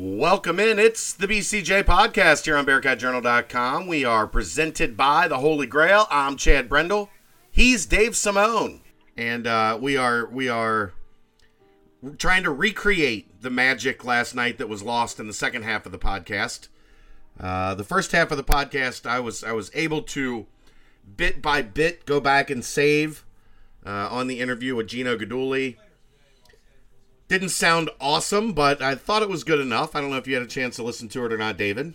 Welcome in. It's the BCJ podcast here on BearcatJournal.com. We are presented by the Holy Grail. I'm Chad Brendel. He's Dave Simone, and uh, we are we are trying to recreate the magic last night that was lost in the second half of the podcast. Uh, the first half of the podcast, I was I was able to bit by bit go back and save uh, on the interview with Gino Guidugli. Didn't sound awesome, but I thought it was good enough. I don't know if you had a chance to listen to it or not, David.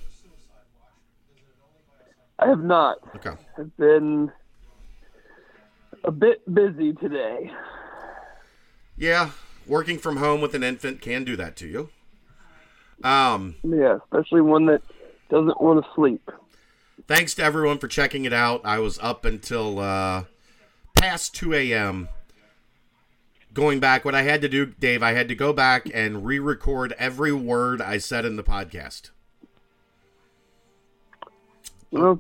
I have not. Okay. I've been a bit busy today. Yeah, working from home with an infant can do that to you. Um, Yeah, especially one that doesn't want to sleep. thanks to everyone for checking it out. I was up until uh, past 2 a.m. going back. What I had to do, Dave, I had to go back and re record every word I said in the podcast. Well,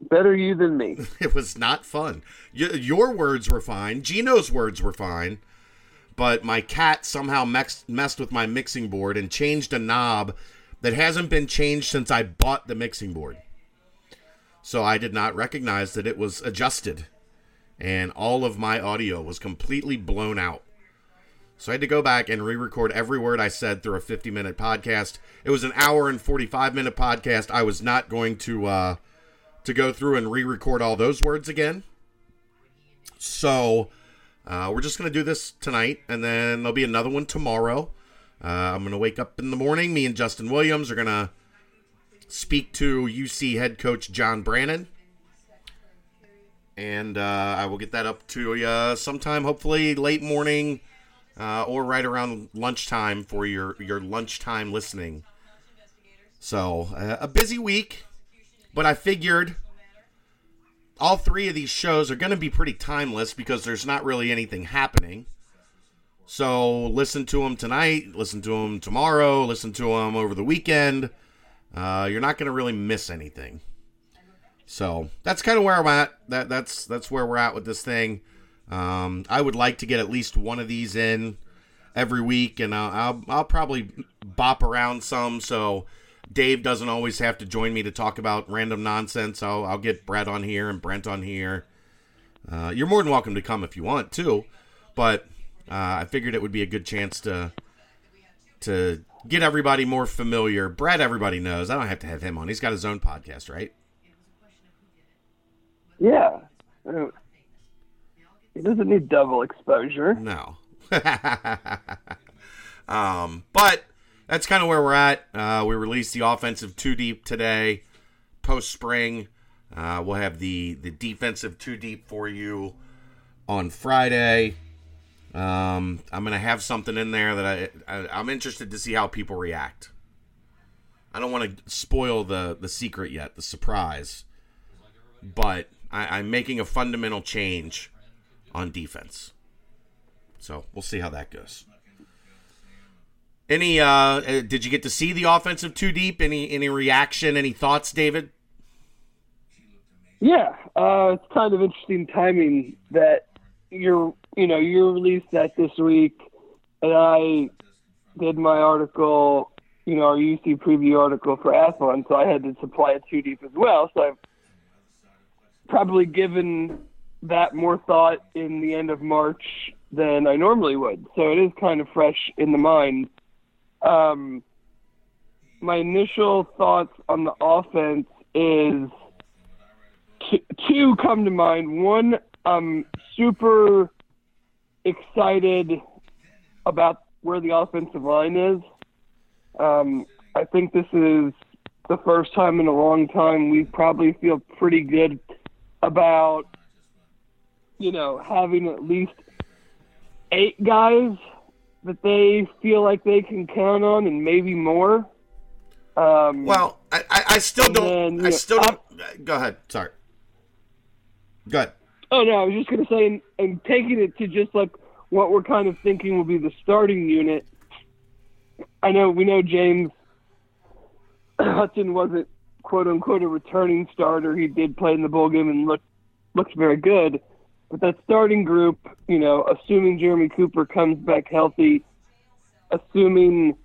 better you than me. It was not fun. Y- your words were fine. Gino's words were fine. But my cat somehow mex- messed with my mixing board and changed a knob that hasn't been changed since I bought the mixing board. So I did not recognize that it was adjusted. And all of my audio was completely blown out. So I had to go back and re record every word I said through a 50 minute podcast. It was an hour and 45 minute podcast. I was not going to. Uh, to go through and re-record all those words again. So uh, we're just gonna do this tonight, and then there'll be another one tomorrow. Uh, I'm gonna wake up in the morning. Me and Justin Williams are gonna speak to UC head coach John Brannen, and uh, I will get that up to you sometime, hopefully late morning uh, or right around lunchtime for your your lunchtime listening. So uh, a busy week. But I figured all three of these shows are going to be pretty timeless because there's not really anything happening. So listen to them tonight, listen to them tomorrow, listen to them over the weekend. Uh, you're not going to really miss anything. So that's kind of where I'm at. That that's that's where we're at with this thing. Um, I would like to get at least one of these in every week, and I'll I'll, I'll probably bop around some so Dave doesn't always have to join me to talk about random nonsense. I'll, I'll get Brett on here and Brent on here. Uh, you're more than welcome to come if you want too, but uh, I figured it would be a good chance to to get everybody more familiar. Brett, everybody knows. I don't have to have him on. He's got his own podcast, right? Yeah. He doesn't need double exposure. No. um, but that's kind of where we're at. Uh, we released the offensive two deep today, post spring. Uh, we'll have the the defensive two deep for you on Friday. Um, I'm gonna have something in there that I, I I'm interested to see how people react. I don't want to spoil the the secret yet, the surprise, but I, I'm making a fundamental change on defense. So we'll see how that goes. Any uh, uh did you get to see the offensive two deep? Any any reaction? Any thoughts, David? Yeah, uh, it's kind of interesting timing that you're, you know, you released that this week, and I did my article, you know, our UC preview article for Athlon, so I had to supply a two deep as well. So I've probably given that more thought in the end of March than I normally would. So it is kind of fresh in the mind. Um, my initial thoughts on the offense is two, two come to mind. One, I'm super excited about where the offensive line is. Um, I think this is the first time in a long time we probably feel pretty good about, you know, having at least eight guys that they feel like they can count on and maybe more. Um, Well, I, I, I still don't. then, I you know, still don't. Go ahead. Sorry. Go ahead. Oh no, I was just gonna say, and, and taking it to just like what we're kind of thinking will be the starting unit. I know we know James Hudson wasn't quote unquote a returning starter. He did play in the bowl game and looked looks very good. But that starting group, you know, assuming Jeremy Cooper comes back healthy, assuming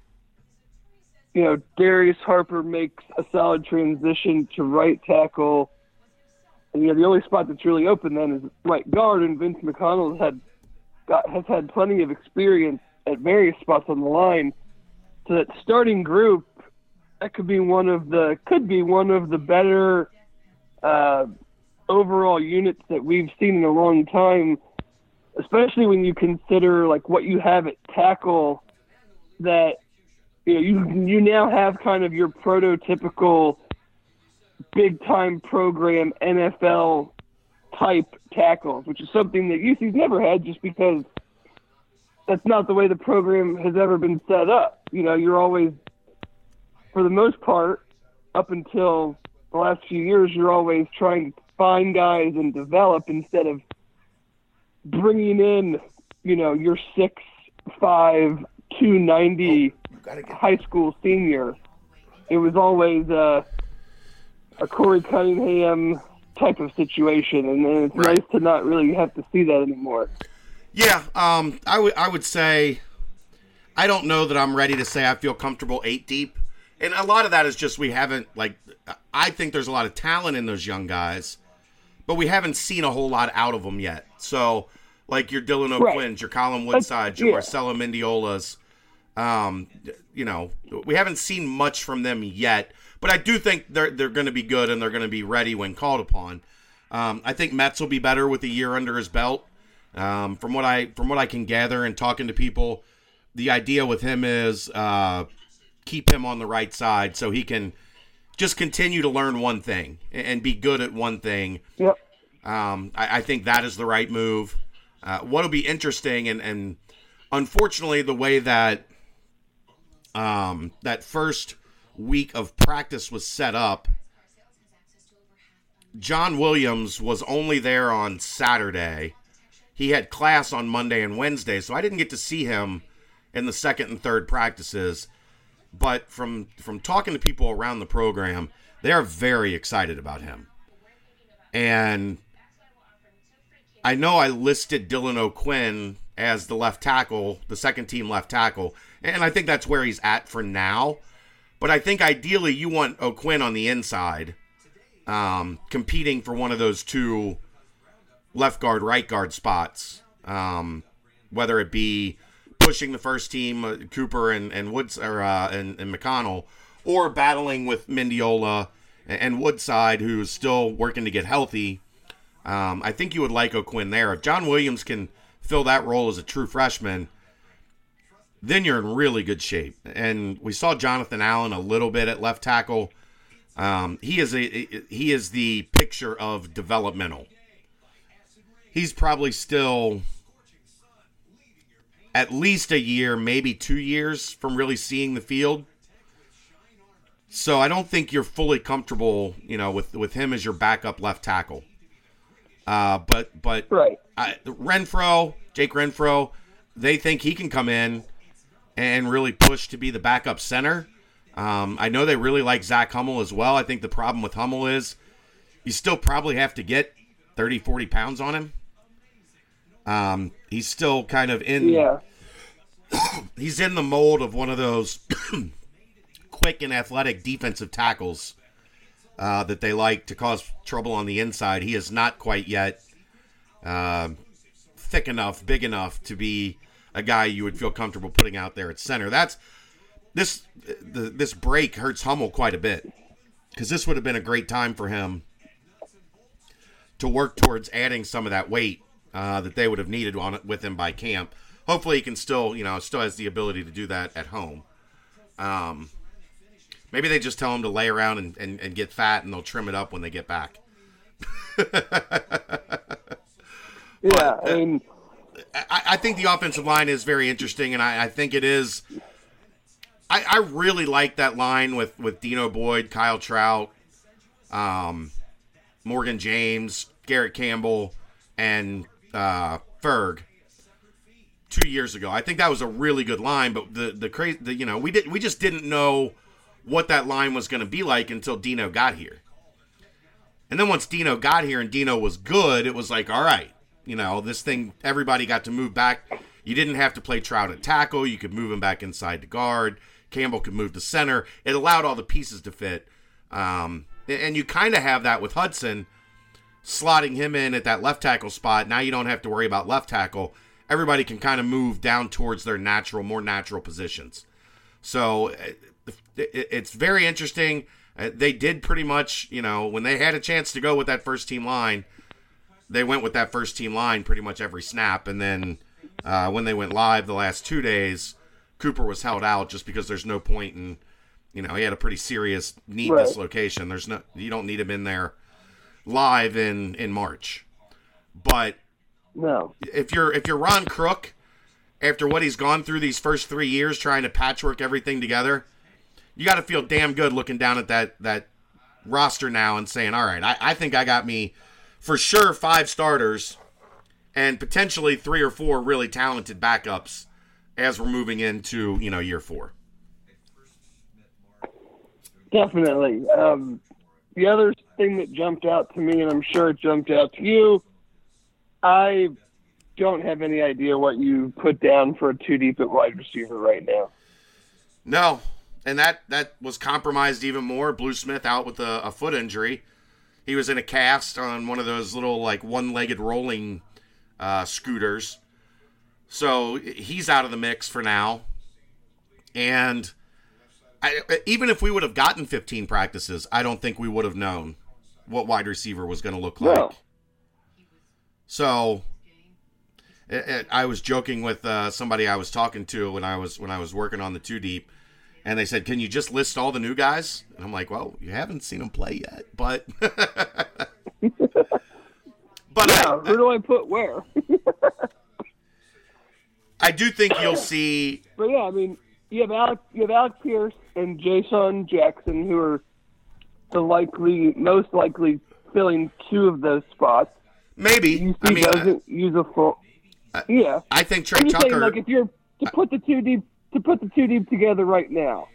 you know, Darius Harper makes a solid transition to right tackle. And, you know, the only spot that's really open then is right guard, and Vince McConnell had, got, has had plenty of experience at various spots on the line. So that starting group, that could be one of the, could be one of the better uh, overall units that we've seen in a long time, especially when you consider like what you have at tackle that you know you you now have kind of your prototypical big time program NFL type tackles, which is something that UC's never had just because that's not the way the program has ever been set up. You know, you're always for the most part up until the last few years you're always trying to find guys and develop instead of bringing in, you know, your six five two ninety high school senior. It was always uh, a Corey Cunningham type of situation, and it's Right. nice to not really have to see that anymore. Yeah, um, I would I would say I don't know that I'm ready to say I feel comfortable eight deep, and a lot of that is just we haven't like I think there's a lot of talent in those young guys, but we haven't seen a whole lot out of them yet. So like your Dylan O'Quinn's, your Colin Woodsides, your yeah. Marcelo Mendiolas, um, you know, we haven't seen much from them yet. But I do think they're they're going to be good and they're going to be ready when called upon. Um, I think Metz will be better with a year under his belt. Um, from what I from what I can gather and talking to people, the idea with him is uh, keep him on the right side so he can just continue to learn one thing and be good at one thing. Yep. Um, I, I think that is the right move. Uh, what'll be interesting and and unfortunately the way that um, that first week of practice was set up, John Williams was only there on Saturday. He had class on Monday and Wednesday, so I didn't get to see him in the second and third practices. But from from talking to people around the program, they are very excited about him. And I know I listed Dylan O'Quinn as the left tackle, the second team left tackle, and I think that's where he's at for now. But I think ideally you want O'Quinn on the inside, um, competing for one of those two left guard, right guard spots, um, whether it be pushing the first team, uh, Cooper and and Woods or uh, and, and McConnell, or battling with Mendiola and, Woodside, who's still working to get healthy. Um, I think you would like O'Quinn there. If John Williams can fill that role as a true freshman, then you're in really good shape. And we saw Jonathan Allen a little bit at left tackle. Um, he is a he is the picture of developmental. He's probably still at least a year, maybe two years from really seeing the field. So I don't think you're fully comfortable, you know, with with him as your backup left tackle. Uh, but but Right. I, Renfro, Jake Renfro, they think he can come in and really push to be the backup center. Um, I know they really like Zach Hummel as well. I think the problem with Hummel is you still probably have to get 30, 40 pounds on him. Um, he's still kind of in Yeah. he's in the mold of one of those quick and athletic defensive tackles uh, that they like to cause trouble on the inside. He is not quite yet uh, thick enough, big enough to be a guy you would feel comfortable putting out there at center. That's this the, this break hurts Hummel quite a bit because this would have been a great time for him to work towards adding some of that weight uh, that they would have needed on it with him by camp. Hopefully, he can still, you know, still has the ability to do that at home. Um, maybe they just tell him to lay around and, and, and get fat, and they'll trim it up when they get back. Yeah. I mean, I, I think the offensive line is very interesting, and I, I think it is. I, I really like that line with, with Dino Boyd, Kyle Trout, um, Morgan James, Garrett Campbell, and uh, Ferg. Two years ago, I think that was a really good line. But the the crazy, the, you know, we did we just didn't know what that line was going to be like until Dino got here. And then once Dino got here and Dino was good, it was like, all right, you know, this thing, everybody got to move back. You didn't have to play Trout at tackle. You could move him back inside to guard. Campbell could move to center. It allowed all the pieces to fit. Um, and you kind of have that with Hudson slotting him in at that left tackle spot. Now you don't have to worry about left tackle. Everybody can kind of move down towards their natural, more natural positions. So it's very interesting. Uh, they did pretty much, you know, when they had a chance to go with that first team line, they went with that first team line pretty much every snap. And then uh, when they went live the last two days, Cooper was held out just because there's no point in, you know, he had a pretty serious knee right. dislocation. There's no, you don't need him in there live in in March. But no, if you're if you're Ron Crook, after what he's gone through these first three years trying to patchwork everything together, you got to feel damn good looking down at that that roster now and saying, all right, I, I think I got me for sure five starters and potentially three or four really talented backups as we're moving into you know year four. Definitely. Um, the other thing that jumped out to me, and I'm sure it jumped out to you, I don't have any idea what you put down for a two deep at wide receiver right now. No, and that that was compromised even more. Blue Smith out with a, a foot injury. He was in a cast on one of those little like one-legged rolling uh, scooters. So he's out of the mix for now. And I, even if we would have gotten 15 practices, I don't think we would have known what wide receiver was going to look like. No. So it, it, I was joking with uh, somebody I was talking to when I was when I was working on the two deep, and they said, "Can you just list all the new guys?" And I'm like, "Well, you haven't seen them play yet, but." but yeah, I, who do I put where? I do think you'll see. But yeah, I mean, you have Alec, you have Alec Pierce and Jayshon Jackson, who are the likely, most likely filling two of those spots. Maybe. I mean, doesn't uh, use a full. Uh, yeah, I think Trey I'm Tucker. Saying, like if you're to put the two deep to put the two deep together right now.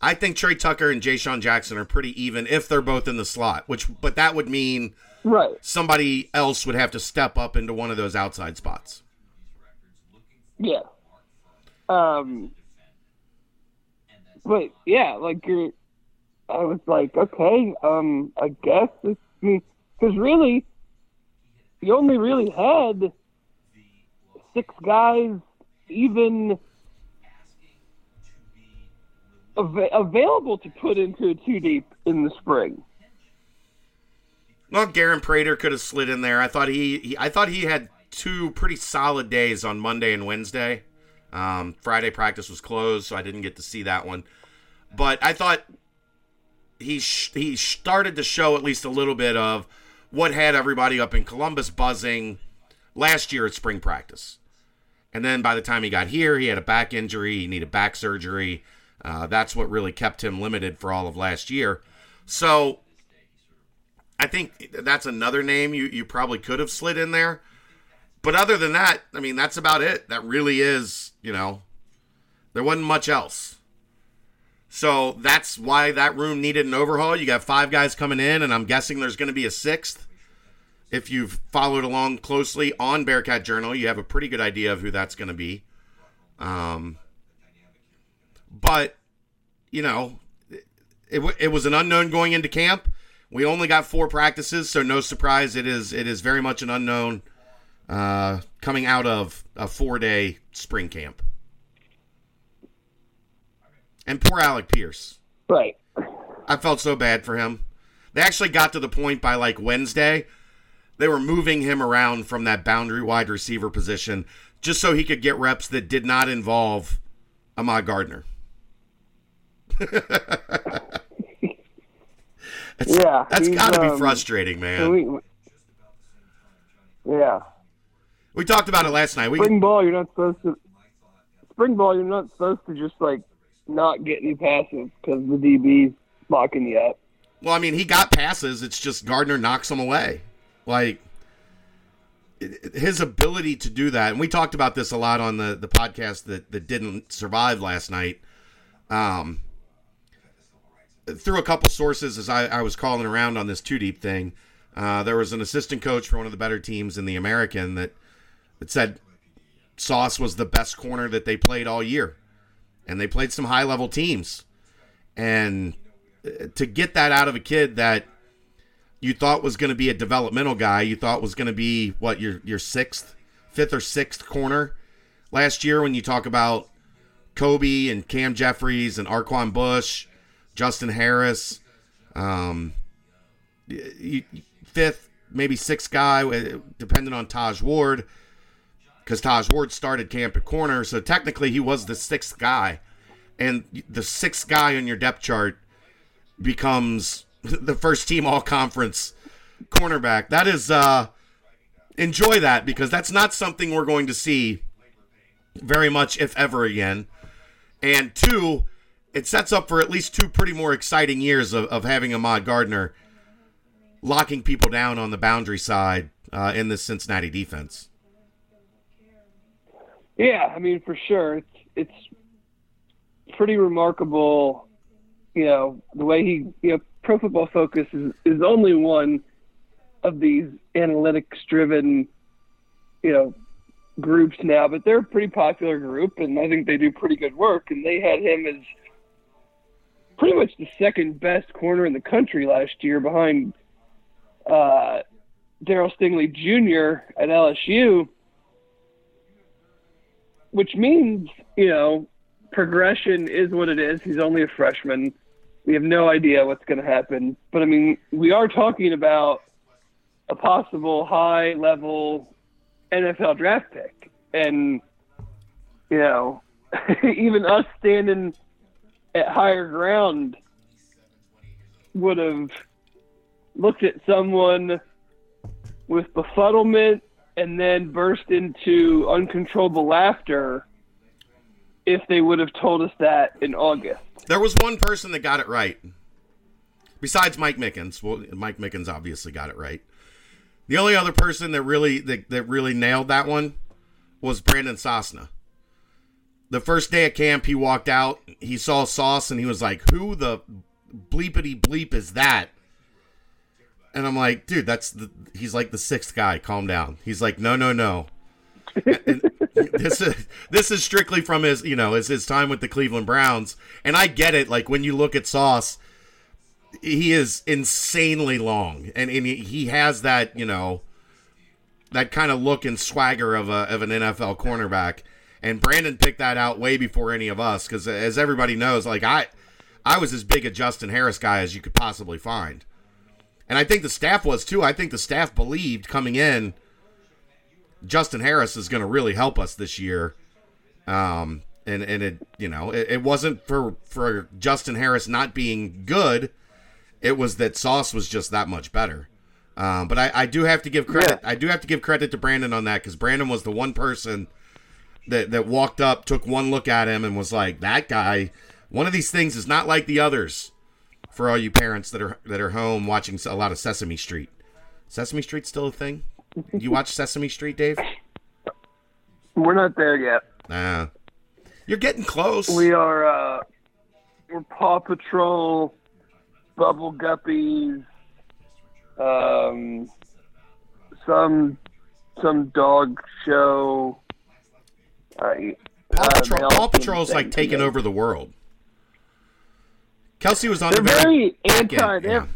I think Tre Tucker and Jayshon Jackson are pretty even if they're both in the slot. Which, but that would mean right somebody else would have to step up into one of those outside spots. Yeah. Um. But yeah, like you're. I was like, okay, um, I guess this. I mean, because really, you only really had six guys even av- available to put into a two deep in the spring. Well, Garen Prater could have slid in there. I thought he, he I thought he had two pretty solid days on Monday and Wednesday. Um, Friday practice was closed, so I didn't get to see that one. But I thought he sh- he started to show at least a little bit of what had everybody up in Columbus buzzing last year at spring practice. And then by the time he got here, he had a back injury. He needed back surgery. Uh, that's what really kept him limited for all of last year. So I think that's another name you, you probably could have slid in there. But other than that, I mean, that's about it. That really is, you know, there wasn't much else. So that's why that room needed an overhaul. You got five guys coming in, and I'm guessing there's going to be a sixth if you've followed along closely on Bearcat Journal, you have a pretty good idea of who that's going to be. Um, but you know, it, it was an unknown going into camp. We only got four practices, so no surprise. It is it is very much an unknown uh, coming out of a four day spring camp. And poor Alec Pierce. Right. I felt so bad for him. They actually got to the point by like Wednesday they were moving him around from that boundary wide receiver position just so he could get reps that did not involve Ahmad Gardner. yeah, that's got to um, be frustrating, man. We, yeah, we talked about it last night. We, spring ball, you're not supposed to. Spring ball, you're not supposed to just like not get any passes because the DB's locking you up. Well, I mean, he got passes. It's just Gardner knocks them away. Like his ability to do that, and we talked about this a lot on the, the podcast that, that didn't survive last night. Um, through a couple sources, as I, I was calling around on this two deep thing, uh, there was an assistant coach for one of the better teams in the American that that said Sauce was the best corner that they played all year, and they played some high level teams. And uh, to get that out of a kid that you thought was going to be a developmental guy, you thought was going to be what your your sixth, fifth or sixth corner last year when you talk about Coby and Cam Jeffries and Arquon Bush, Justin Harris, um, fifth, maybe sixth guy, depending on Taj Ward, because Taj Ward started camp at corner, so technically he was the sixth guy, and the sixth guy on your depth chart becomes the first team All Conference cornerback. That is, uh, enjoy that because that's not something we're going to see very much, if ever again. And two, it sets up for at least two pretty more exciting years of, of having Ahmad Gardner locking people down on the boundary side uh, in the Cincinnati defense. Yeah, I mean for sure, it's it's pretty remarkable. You know the way he, you know, Pro Football Focus is is only one of these analytics-driven, you know, groups now, but they're a pretty popular group, and I think they do pretty good work. And they had him as pretty much the second best corner in the country last year, behind uh, Darryl Stingley Jr. at LSU, which means you know progression is what it is. He's only a freshman. We have no idea what's going to happen, but I mean, we are talking about a possible high level NFL draft pick. And, you know, even us standing at higher ground would have looked at someone with befuddlement and then burst into uncontrollable laughter if they would have told us that in August. There was one person that got it right. Besides Mike Mickens. Well, Mike Mickens obviously got it right. The only other person that really that, that really nailed that one was Brandon Sosna. The first day at camp, he walked out, he saw Sauce, and he was like, "Who the bleepity bleep is that?" And I'm like, "Dude, that's the." He's like the sixth guy. Calm down. He's like, "No, no, no." this is this is strictly from his you know his his time with the Cleveland Browns, and I get it. Like when you look at Sauce, he is insanely long, and, and he has that you know that kind of look and swagger of a of an NFL cornerback. And Brandon picked that out way before any of us, because as everybody knows, like I, I was as big a Justin Harris guy as you could possibly find, and I think the staff was too. I think the staff believed coming in, Justin Harris is going to really help us this year. Um, and and it you know it, it wasn't for for Justin Harris not being good it was that Sauce was just that much better. Um, but I, I, do have to give credit. Yeah. I do have to give credit to Brandon on that because Brandon was the one person that that walked up, took one look at him, and was like, "That guy. One of these things is not like the others." For all you parents that are that are home watching a lot of Sesame Street, Sesame Street's still a thing? You watch Sesame Street, Dave? We're not there yet. Nah, you're getting close. We are. uh We're Paw Patrol bubble guppies, um, some some dog show. Uh, Paw, Patrol, Paw Patrol's like taking over the world. Kelsey was on They're the very anti. They, have,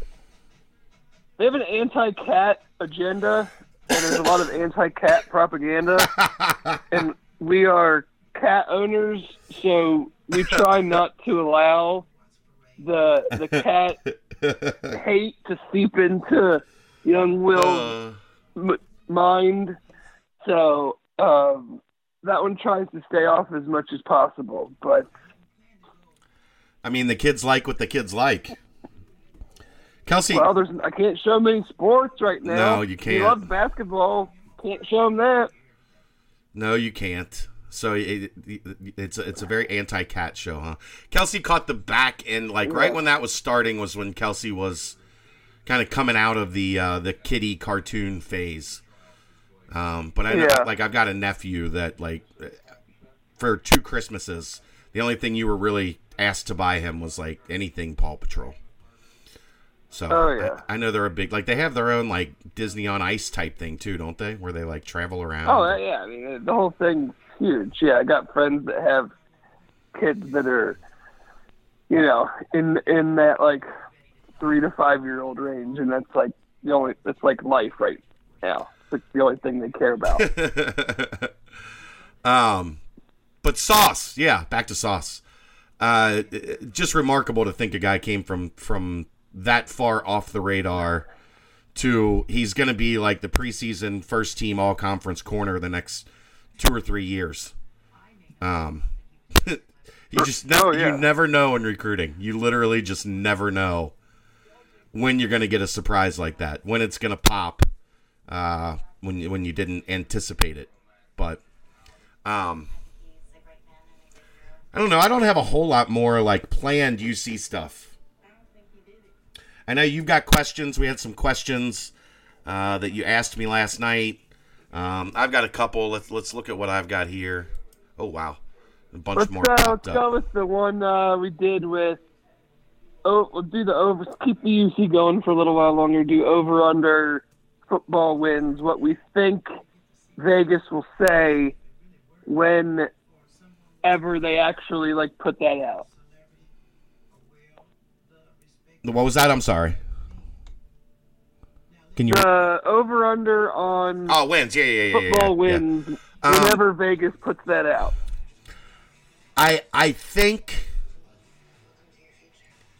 they have an anti-cat agenda, and there's a lot of anti-cat propaganda. and we are cat owners, so we try not to allow the the cat hate to seep into young Will's uh, m- mind. So um, that one tries to stay off as much as possible. But I mean, the kids like what the kids like. Kelsey, well, there's I can't show many sports right now. No, you can't. He loves basketball. Can't show him that. No, you can't. So it, it's a, it's a very anti cat show, huh? Kelsey caught the back end, like right when that was starting was when Kelsey was kind of coming out of the uh, the kitty cartoon phase. Um, but I know, yeah. like I've got a nephew that like for two Christmases, the only thing you were really asked to buy him was like anything Paw Patrol. So oh, yeah. I, I, know they're a big like they have their own like Disney on Ice type thing too, don't they? Where they like travel around. Oh yeah, I mean the whole thing huge. Yeah, I got friends that have kids that are, you know, in in that like three to five year old range, and that's like the only that's like life right now. It's like the only thing they care about. um, but Sauce, yeah, back to Sauce. Uh, just remarkable to think a guy came from from that far off the radar to he's going to be like the preseason first team all conference corner the next two or three years. Um, you just never, Oh, yeah. you never know in recruiting. You literally just never know when you're going to get a surprise like that, when it's going to pop, uh, when you, when you didn't anticipate it. But um, I don't know. I don't have a whole lot more like planned UC stuff. I know you've got questions. We had some questions uh, that you asked me last night. Um, I've got a couple. Let's let's look at what I've got here. Oh wow, a bunch Let's more uh, let's go up. with the one uh, we did with. Oh, we'll do the over. Keep the UC going for a little while longer. Do over under football wins. What we think Vegas will say whenever they actually like put that out. What was that? I'm sorry. Can you? Uh, over under on oh, wins. Yeah, yeah, yeah, yeah. football yeah. wins Um, whenever Vegas puts that out. I I think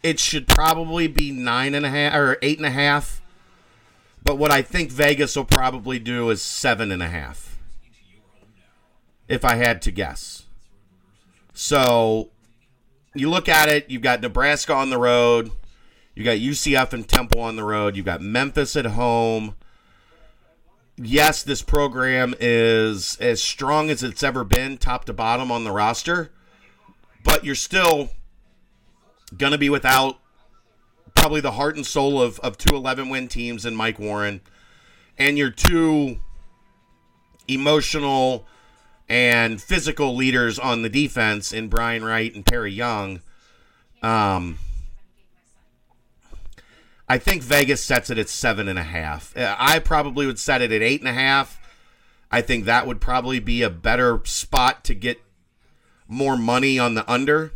it should probably be nine and a half or eight and a half. But what I think Vegas will probably do is seven and a half. If I had to guess. So you look at it, you've got Nebraska on the road, you got UCF and Temple on the road, you've got Memphis at home. Yes, this program is as strong as it's ever been, top to bottom on the roster but you're still going to be without probably the heart and soul of, of two 11 win teams and Mike Warren, and your two emotional and physical leaders on the defense in Bryan Wright and Perry Young. Um, I think Vegas sets it at seven and a half. Uh, I probably would set it at eight and a half. I think that would probably be a better spot to get more money on the under.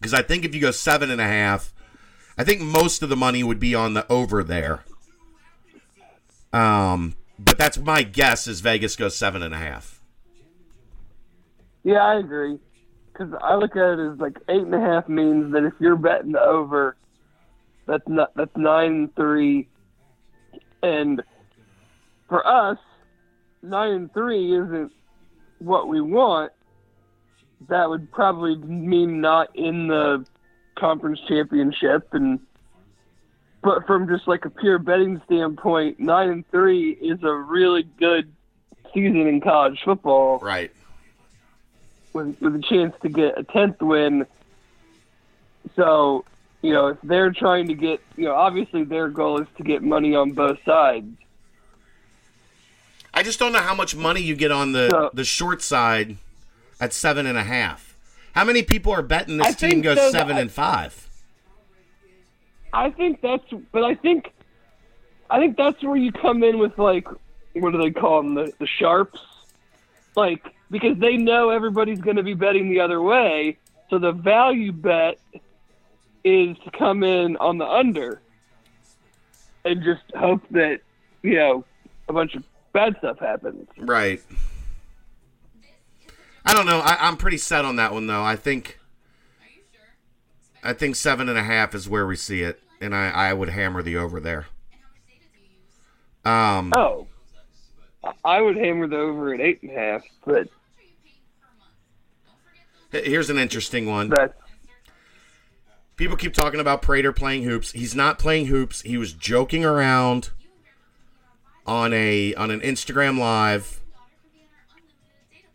Because I think if you go seven and a half, I think most of the money would be on the over there. Um, but that's my guess. Is Vegas goes seven and a half? Yeah, I agree. Because I look at it as like eight and a half means that if you're betting over, that's not that's nine and three, and for us, nine and three isn't what we want. That would probably mean not in the conference championship, and but from just like a pure betting standpoint, nine and three is a really good season in college football Right. With with a chance to get a tenth win. So, you know, if they're trying to get, you know, obviously their goal is to get money on both sides. I just don't know how much money you get on the So- the short side at seven and a half. How many people are betting this I team goes so, seven I- and five? I think that's, but I think, I think that's where you come in with like, what do they call them, the the sharps, like because they know everybody's going to be betting the other way, so the value bet is to come in on the under, and just hope that you know a bunch of bad stuff happens. Right. I don't know. I, I'm pretty set on that one though. I think I think seven and a half is where we see it, and I, I would hammer the over there. Um, Oh, I- I would hammer the over at eight and a half, but here's an interesting one. that's People keep talking about Prater playing hoops. He's not playing hoops. He was joking around on a on an Instagram live.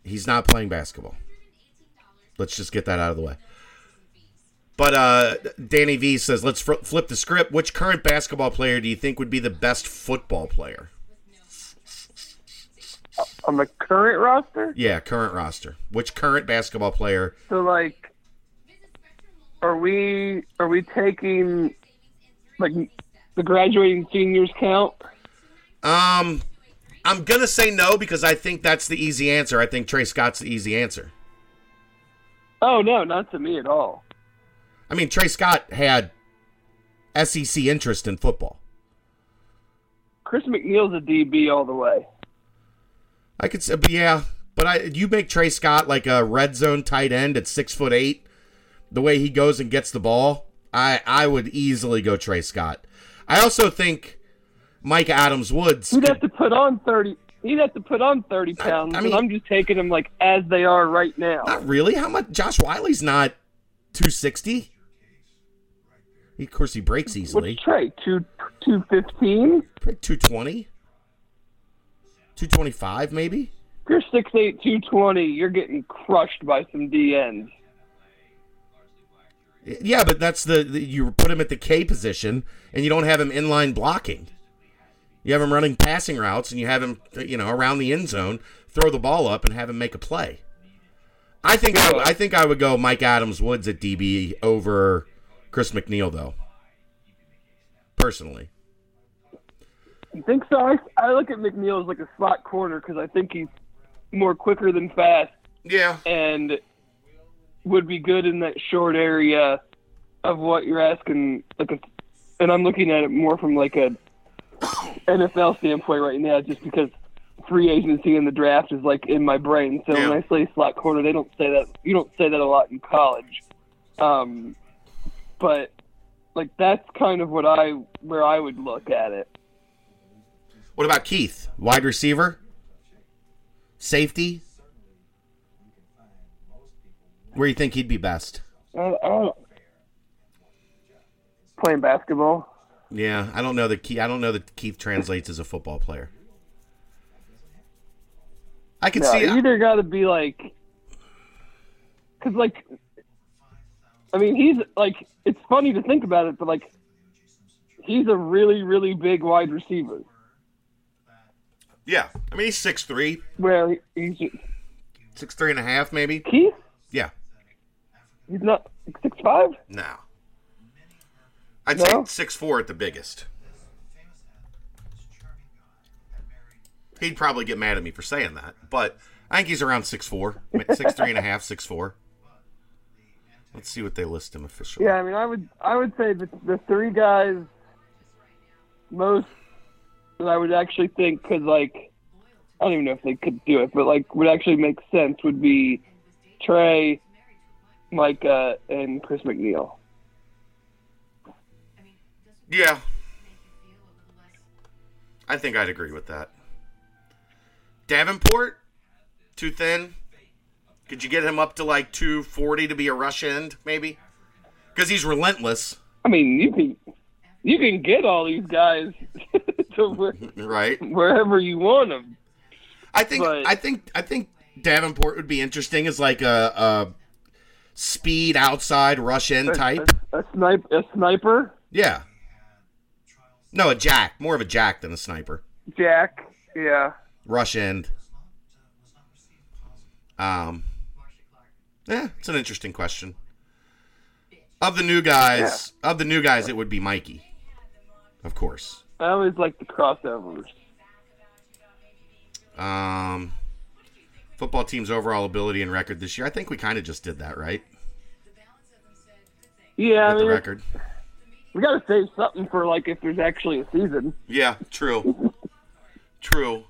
He's not playing basketball. Let's just get that out of the way. But uh, Danny V says, "Let's fr- flip the script. Which current basketball player do you think would be the best football player?" On the current roster. Yeah, current roster. Which current basketball player? So like, are we are we taking like the graduating seniors count? Um, I'm gonna say no because I think that's the easy answer. I think Tre Scott's the easy answer. Oh no, not to me at all. I mean, Tre Scott had SEC interest in football. Chris McNeal's a DB all the way. I could say, but yeah, but I you make Tre Scott like a red zone tight end at six foot eight, the way he goes and gets the ball. I I would easily go Tre Scott. I also think Mika Adams Woods. He'd have to put on thirty. He'd have to put on thirty pounds, I mean, I'm just taking them like as they are right now. Not really. How much? Josh Whyle's not 260. Of course, he breaks easily. What's Trey? Two two fifteen. 220, 225 maybe. If you're six eight, two twenty, you're getting crushed by some DNs. Yeah, but that's the, the you put him at the K position, and you don't have him inline blocking. You have him running passing routes, and you have him, you know, around the end zone, throw the ball up, and have him make a play. I think I, I think I would go Mika Adams Woods at DB over Chris McNeal though. Personally, You think so? I, I look at McNeal as like a slot corner because I think he's more quicker than fast yeah, and would be good in that short area of what you're asking. Like, a, and I'm looking at it more from like a NFL standpoint right now, just because free agency and the draft is like in my brain. So Yeah. when I say slot corner, they don't say that. You don't say that a lot in college. Um, but like that's kind of what I where I would look at it. What about Keith? Wide receiver? Safety? Where do you think he'd be best? I don't playing basketball. Yeah, I don't know that Keith, I don't know that Keith translates as a football player. I can No, see either got to be like, because like, I mean, he's like, it's funny to think about it, but like, he's a really, really big wide receiver. Yeah, I mean he's six three, Where he's six three and a half maybe. Keith, Yeah, he's not six five. no. I'd No? say six four at the biggest. He'd probably get mad at me for saying that, but I think he's around six four, six three and a half, six four. Let's see what they list him officially. Yeah, I mean, I would, I would say the the three guys most that I would actually think could like, I don't even know if they could do it, but like would actually make sense would be Trey, Micah, and Chris McNeal. Yeah. I think I'd agree with that. Davenport, too thin. Could you get him up to like 240 to be a rush end, maybe? Because he's relentless, I mean, you can you can get all these guys to where, right? wherever you want them. I think But- I think I think Davenport would be interesting as like a, a speed outside rush end type. A, a snipe, a sniper, Yeah. No, a jack, more of a jack than a sniper. Jack. Yeah. rush end. Um, yeah, it's an interesting question. Of the new guys, of the new guys, it would be Mikey, of course. I always like the crossovers. Um, football team's overall ability and record this year. I think we kind of just did that, right? Yeah, I With the record. we got to save something for like if there's actually a season. Yeah, true. true.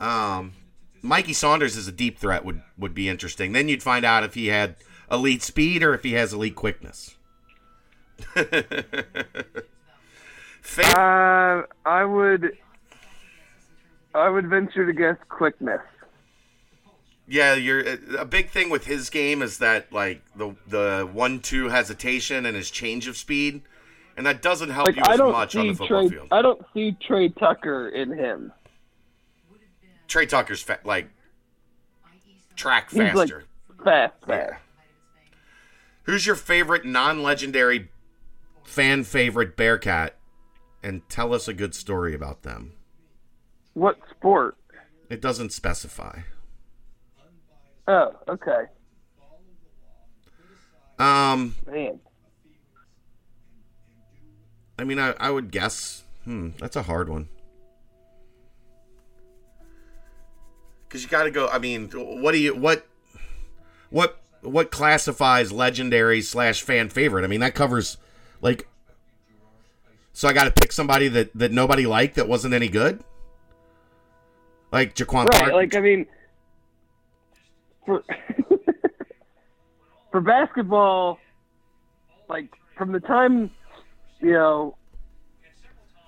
Um, Mikey Saunders is a deep threat would would be interesting. Then you'd find out if he had elite speed or if he has elite quickness. Uh, I would, I would venture to guess quickness. yeah, you're a big thing with his game is that like the the one two hesitation and his change of speed, and that doesn't help Like you as much on the football Trey. field. I don't see Tre Tucker in him. Tre Tucker's fa- like track He's like faster. fast, Yeah. fast. Who's your favorite non-legendary fan favorite Bearcat? And tell us a good story about them. What sport? It doesn't specify. Oh, okay, Um, man. I mean, I, I would guess. Hmm, that's a hard one. Because you got to go. I mean, what do you what what what classifies legendary slash fan favorite? I mean, that covers like. So I got to pick somebody that that nobody liked that wasn't any good. Like Jaquan Right, like I mean, for for basketball, like from the time you know,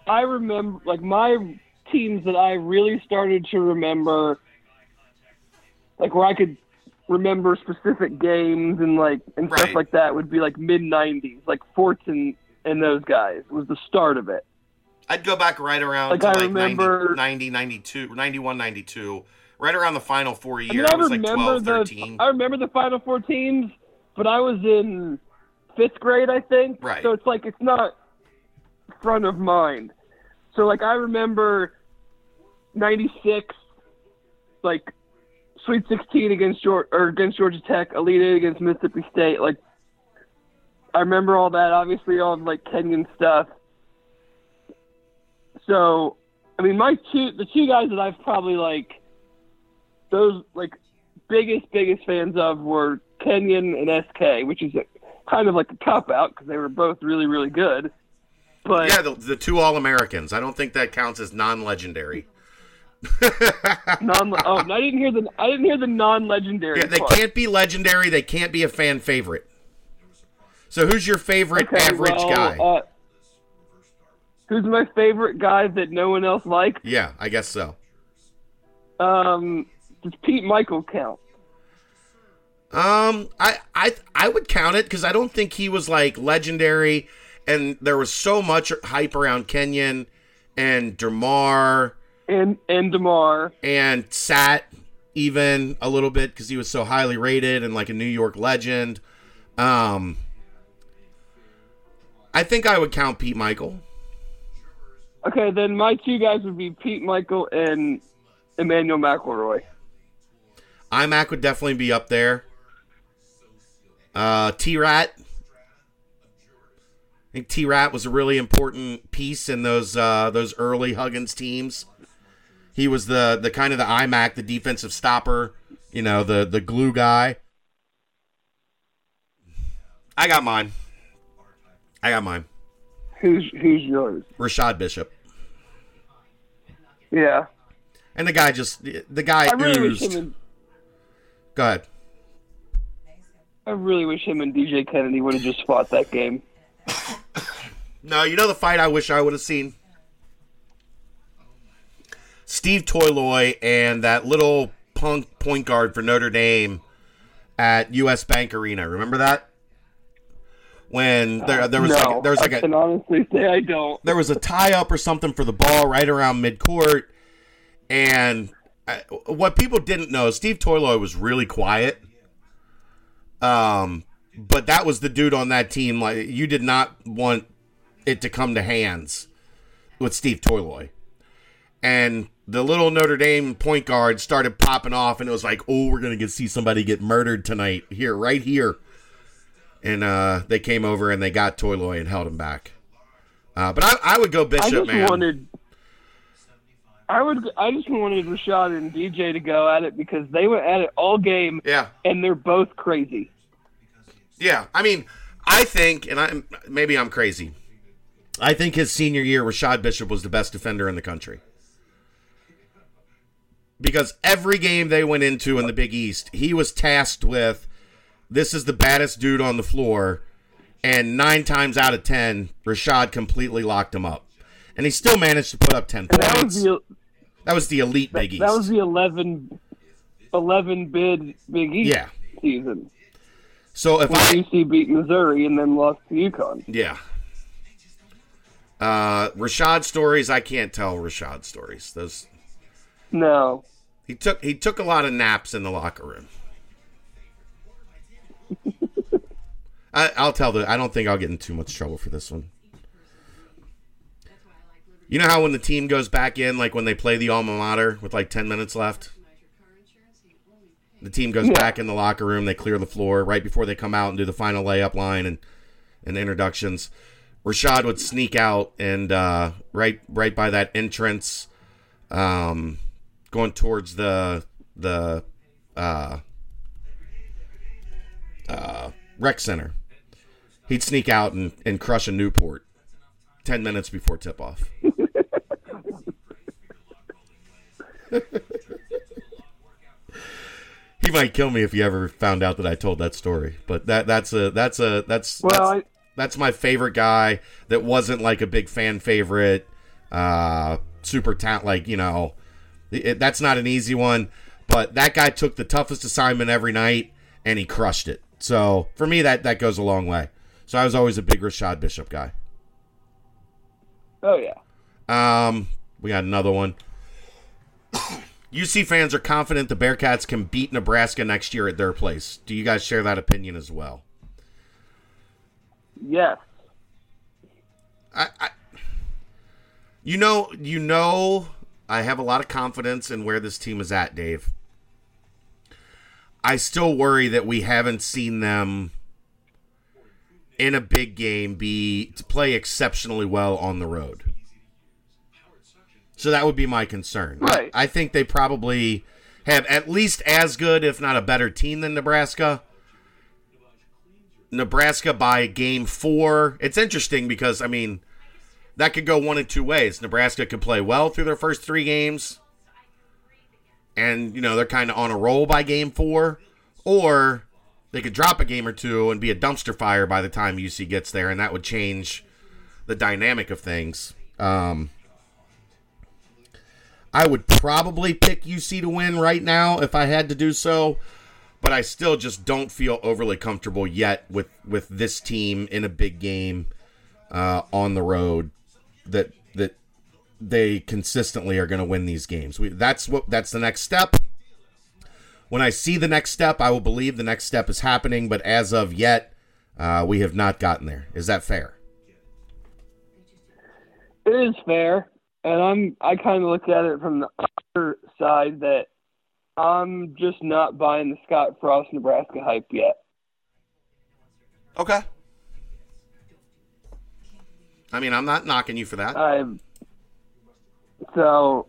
I remember like my teams that I really started to remember, like where I could remember specific games and like and Right. stuff like that would be like mid '90s, like Fortson and those guys was the start of it. I'd go back right around Like, to I like remember- 90, 90, 92, 91, 92, right around the final four I years. mean, I I was like remember 12, the 13. I remember the Final Four teams, but I was in fifth grade, I think. Right. So it's like it's not front of mind. So like I remember '96, like Sweet 16 against Georgia or against Georgia Tech, Elite Eight against Mississippi State. Like I remember all that. Obviously, all the, like Kenyon stuff. So, I mean, my two the two guys that I've probably like those like biggest biggest fans of were Kenyon and SK, which is a, kind of like a cop out because they were both really really good. But yeah, the, the two All Americans. I don't think that counts as non legendary. non oh I didn't hear the I didn't hear the non legendary. Yeah, they can't be legendary. They can't be a fan favorite. So who's your favorite Okay, average well, guy? Uh, who's my favorite guy that no one else likes? yeah, I guess so. Um, does Pete Michael count? Um, I I I would count it because I don't think he was like legendary, and there was so much hype around Kenyon and DerMarr And and DerMarr. and Sat even a little bit because he was so highly rated and like a New York legend. Um, I think I would count Pete Michael. Okay, then my two guys would be Pete Michael and Emmanuel McElroy. iMac would definitely be up there. Uh, T Rat. I think T Rat was a really important piece in those uh, those early Huggins teams. He was the the kind of the iMac, the defensive stopper, you know, the the glue guy. I got mine. I got mine. Who's who's yours? Rashad Bishop. Yeah, And the guy just the guy I really wish him and Go ahead. I really wish him and DJ Kennedy would have just fought that game. No, you know the fight I wish I would have seen? Steve Toyloy and that little punk point guard for Notre Dame at US Bank Arena. Remember that? When there there was no, like there was like I a can honestly say I don't. there was a tie up or something for the ball right around midcourt, and uh, what people didn't know, Steve Toyloy was really quiet. Um, but that was the dude on that team. Like you did not want it to come to hands with Steve Toyloy, and the little Notre Dame point guard started popping off, and it was like, oh, we're gonna get see somebody get murdered tonight here, right here. And uh, they came over and they got Toyloy and held him back. Uh, but I, I would go Bishop. I just man. wanted. I would. I just wanted Rashad and DJ to go at it because they went at it all game, yeah, and they're both crazy. yeah. I mean, I think, and I maybe I'm crazy. I think his senior year, Rashad Bishop was the best defender in the country. Because every game they went into in the Big East, he was tasked with this is the baddest dude on the floor. And nine times out of ten, Rashad completely locked him up. And he still managed to put up 10 And that points. was the That was the elite Big East. that was the 11, 11 bid Big East Yeah. season. so if When I UC beat Missouri and then lost to UConn. Yeah. Uh, Rashad stories, I can't tell Rashad stories. Those No, he took he took a lot of naps in the locker room. I, I'll tell the. I don't think I'll get in too much trouble for this one. You know how when the team goes back in, like when they play the alma mater with like ten minutes left, the team goes Yeah. back in the locker room. They clear the floor right before they come out and do the final layup line and and introductions. Rashad would sneak out and uh, right right by that entrance, um, going towards the the uh, uh, rec center. He'd sneak out and, and crush a Newport ten minutes before tip off. he might kill me if he ever found out that I told that story. But that that's a that's a that's Well, that's, I, that's my favorite guy that wasn't like a big fan favorite uh super talent like you know it, that's not an easy one but that guy took the toughest assignment every night and he crushed it so for me that that goes a long way so i was always a big rashad bishop guy oh yeah. um we got another one uc fans are confident the bearcats can beat nebraska next year at their place do you guys share that opinion as well Yes. I, I, you know, you know, I have a lot of confidence in where this team is at, Dave. I still worry that we haven't seen them in a big game be to play exceptionally well on the road. So that would be my concern. I- Right. I think they probably have at least as good, if not a better team than Nebraska. Nebraska by game four. It's interesting because I mean that could go one of two ways. Nebraska could play well through their first three games, and you know they're kind of on a roll by game four, or they could drop a game or two and be a dumpster fire by the time UC gets there, and that would change the dynamic of things. Um, I would probably pick UC to win right now if I had to do so but I still just don't feel overly comfortable yet with with this team in a big game uh, on the road that that they consistently are going to win these games. We, that's what that's the next step. When I see the next step, I will believe the next step is happening. But as of yet, uh, we have not gotten there. Is that fair? It is fair, and I'm I kind of look at it from the other side that I'm just not buying the Scott Frost Nebraska hype yet. Okay. I mean, I'm not knocking you for that. I'm, so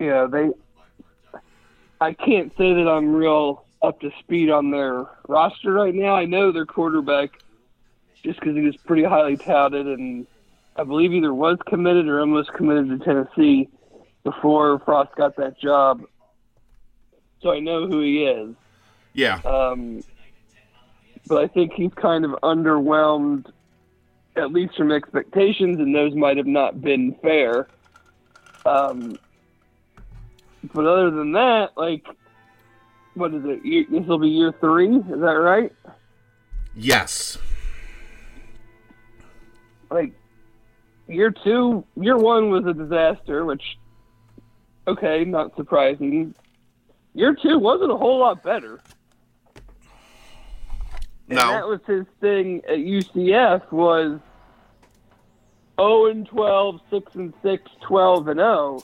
you know they I can't say that I'm real up to speed on their roster right now. I know their quarterback just because he was pretty highly touted and I believe either was committed or almost committed to Tennessee before Frost got that job. So I know who he is. yeah. Um, but I think he's kind of underwhelmed, at least from expectations, and those might have not been fair. Um, but other than that, like, what is it? This will be year three. Is that right? Yes. Like, year two, year one was a disaster, which, okay, not surprising. Year two wasn't a whole lot better. And that was his thing at UCF was 0 and 12, 6 and 6, 12 and 0.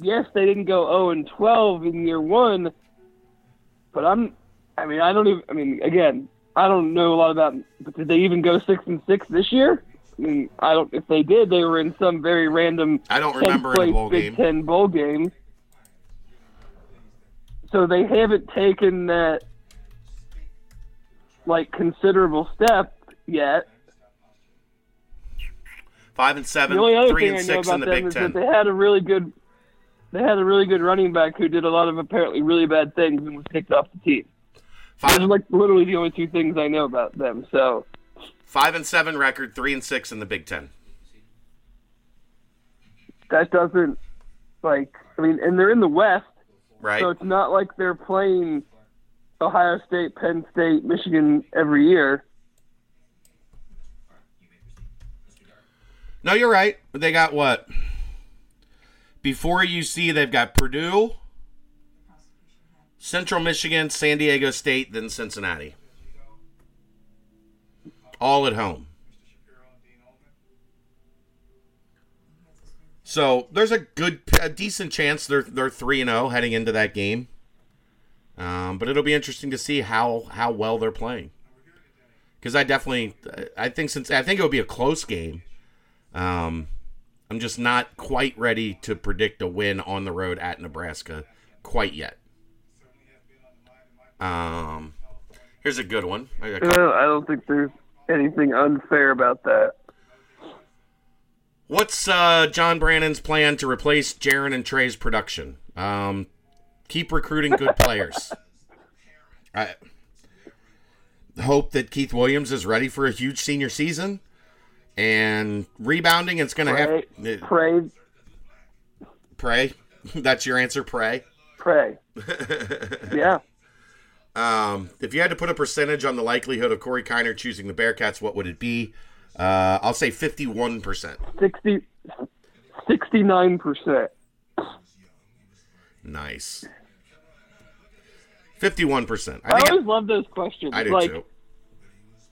Yes, they didn't go 0 and 12 in year 1, but I'm I mean, I don't even I mean, again, I don't know a lot about but did they even go 6 and 6 this year? I mean, I don't if they did, they were in some very random I don't 10th remember place bowl Big game. 10 bowl game. So they haven't taken that like considerable step yet. Five and seven, The only other three and six in the Big Ten. they had a really good they had a really good running back who did a lot of apparently really bad things and was kicked off the team. Those are like literally the only two things I know about them. So five and seven record, three and six in the Big Ten. that doesn't like I mean, and they're in the West, Right? so it's not like they're playing Ohio State, Penn State, Michigan every year. No, you're right. But they got what? Before UC, they've got Purdue, Central Michigan, San Diego State, then Cincinnati. All at home. So there's a good, a decent chance they're they're three and zero heading into that game. Um, but it'll be interesting to see how how well they're playing. Because I definitely, I think since I think it will be a close game. Um, I'm just not quite ready to predict a win on the road at Nebraska quite yet. Um, Here's a good one. I don't, I don't think there's anything unfair about that. What's uh, John Brannen's plan to replace Jarron and Tre's production? Um, keep recruiting good players. I hope that Keith Williams is ready for a huge senior season and rebounding. It's going to have pray, pray. That's your answer. Pray. pray. yeah. Um, if you had to put a percentage on the likelihood of Corey Kiner choosing the Bearcats, what would it be? Uh, I'll say fifty-one percent. 60, 69%. Nice. Fifty-one percent. I, I always love those questions. I do like, too.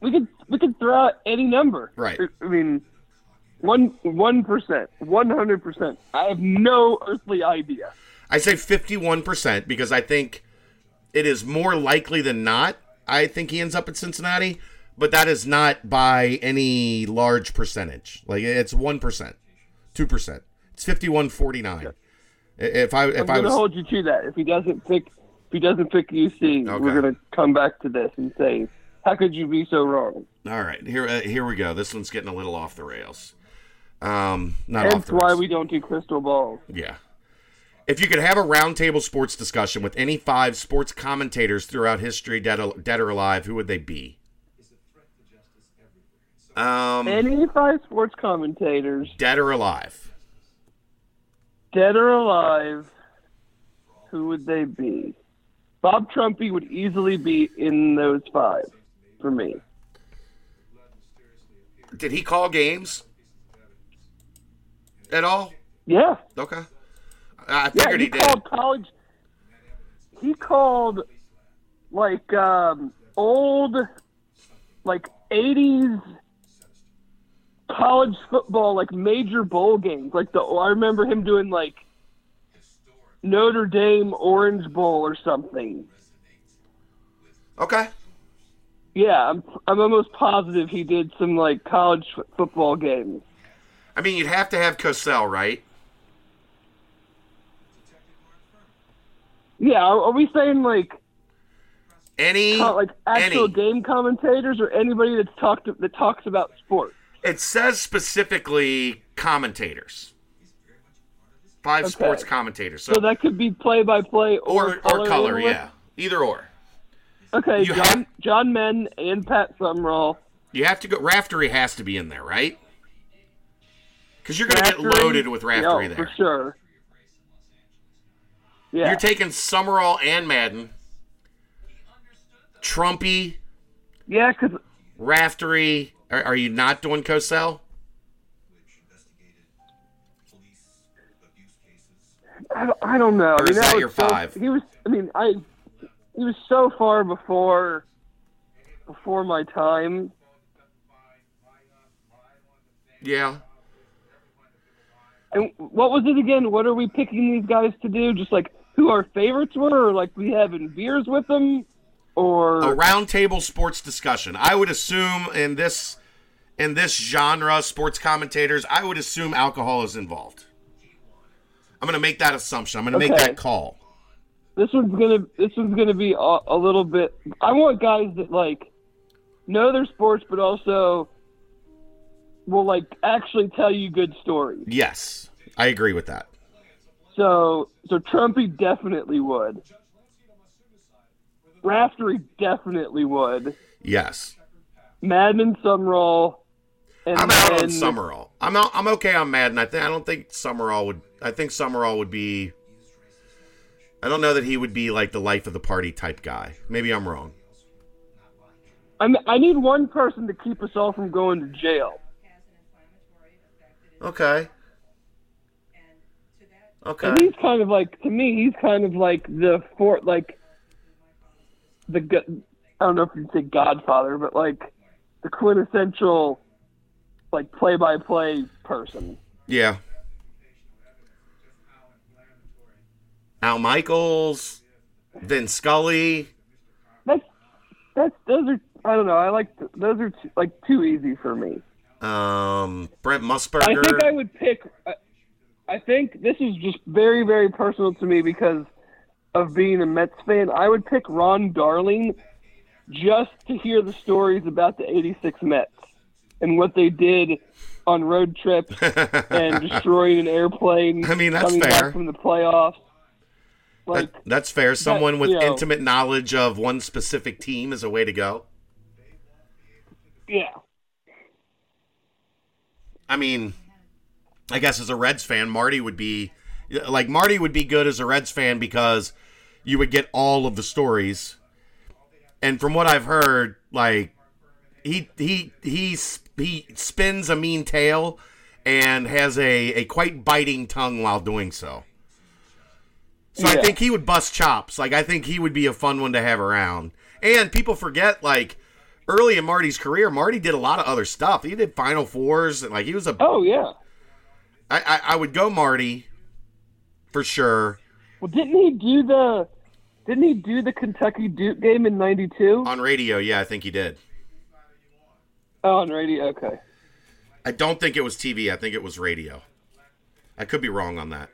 We could we could throw out any number. Right. I mean, one one percent, one hundred percent. I have no earthly idea. I say 51% because I think it is more likely than not. I think he ends up at Cincinnati, but that is not by any large percentage. Like it's 1%, 2%. It's 51-49. If I I'm if I was hold you to that. If he doesn't pick, if he doesn't pick UC, Okay. we're going to come back to this and say, how could you be so wrong? All right, here uh, here we go. This one's getting a little off the rails. Um not the why rails. we don't do crystal balls. Yeah. If you could have a roundtable sports discussion with any five sports commentators throughout history, dead, or- dead or alive, who would they be? Um, Any five sports commentators, dead or alive? dead or alive, who would they be? Bob Trumpy would easily be in those five for me. Did he call games at all? Yeah. Okay. I Yeah, figured he, he, did. called college. He called like um, old, like '80s college football, like major bowl games. Like the I remember him doing like Notre Dame Orange Bowl or something. Okay. Yeah, I'm I'm almost positive he did some like college f- football games. I mean, you'd have to have Cosell, right? Yeah, are, are we saying like Any, co- like actual any. game commentators or anybody that's talked that talks about sports? It says specifically commentators. Five Okay. sports commentators. So, So that could be play by play or or or color, yeah. Either or. Okay, You John have- John Madden and Pat Summerall. You have to go. Raftery has to be in there, right? Because you're going to get loaded with Raftery yeah, there. for sure. Yeah, You're taking Summerall and Madden, Trumpy, yeah, because Raftery. Are, are you not doing Cosell? I, don't- I don't know. Or I mean, is that your so- five? He was. I mean, I. He was so far before, before my time. Yeah. And what was it again? What are we picking these guys to do? Just like who our favorites were, or like we having beers with them, or A roundtable sports discussion. I would assume in this in this genre, sports commentators, I would assume alcohol is involved. I'm going to make that assumption. I'm going to make that call. This one's gonna this one's gonna be a, a little bit. I want guys that like know their sports, but also will like actually tell you good stories. Yes, I agree with that. So so Trumpy definitely would. Raftery definitely would. Yes. Madden Summerall. And I'm out on Summerall. I'm out, I'm okay on Madden. I think I don't think Summerall would. I think Summerall would be. I don't know that he would be like the life of the party type guy. Maybe I'm wrong. I'm, I need one person to keep us all from going to jail. Okay. Okay. And he's kind of like to me, he's kind of like the fort, like the I don't know if you'd say Godfather, but like the quintessential like play-by-play person. Yeah. Al Michaels, Vin Scully. That's that's those are I don't know. I like those are too, like too easy for me. Um, Brent I think I would pick. I, I think this is just very very personal to me because of being a Mets fan. I would pick Ron Darling just to hear the stories about the '86 Mets and what they did on road trips and destroying an airplane. I mean, that's coming fair. back from the playoffs. Like, That, that's fair. Someone with know- intimate knowledge of one specific team is a way to go. yeah, I mean, I guess as a Reds fan, Marty would be like Marty would be good as a Reds fan because you would get all of the stories. And from what I've heard, like he he he he spins a mean tail and has a a quite biting tongue while doing so. So I think he would bust chops. Like I think he would be a fun one to have around. And people forget like early in Marty's career, Marty did a lot of other stuff. He did Final Fours and like he was a oh yeah. I, I, I would go Marty for sure Well, didn't he do the? Didn't he do the Kentucky Duke game in '92? on radio. Yeah, I think he did. Oh, on radio. Okay. I don't think it was TV. I think it was radio. I could be wrong on that.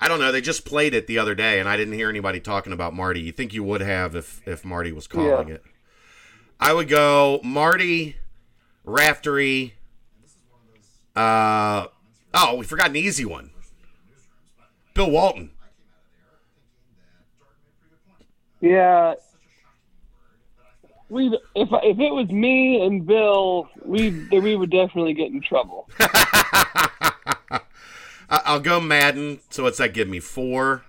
I don't know. They just played it the other day, and I didn't hear anybody talking about Marty. You think you would have if if Marty was calling Yeah. it? I would go Marty, Raftery. Uh oh, we forgot an easy one. Bill Walton. Yeah. We if if it was me and Bill, we we would definitely get in trouble. I- I'll go Madden. So what's that give me? Four.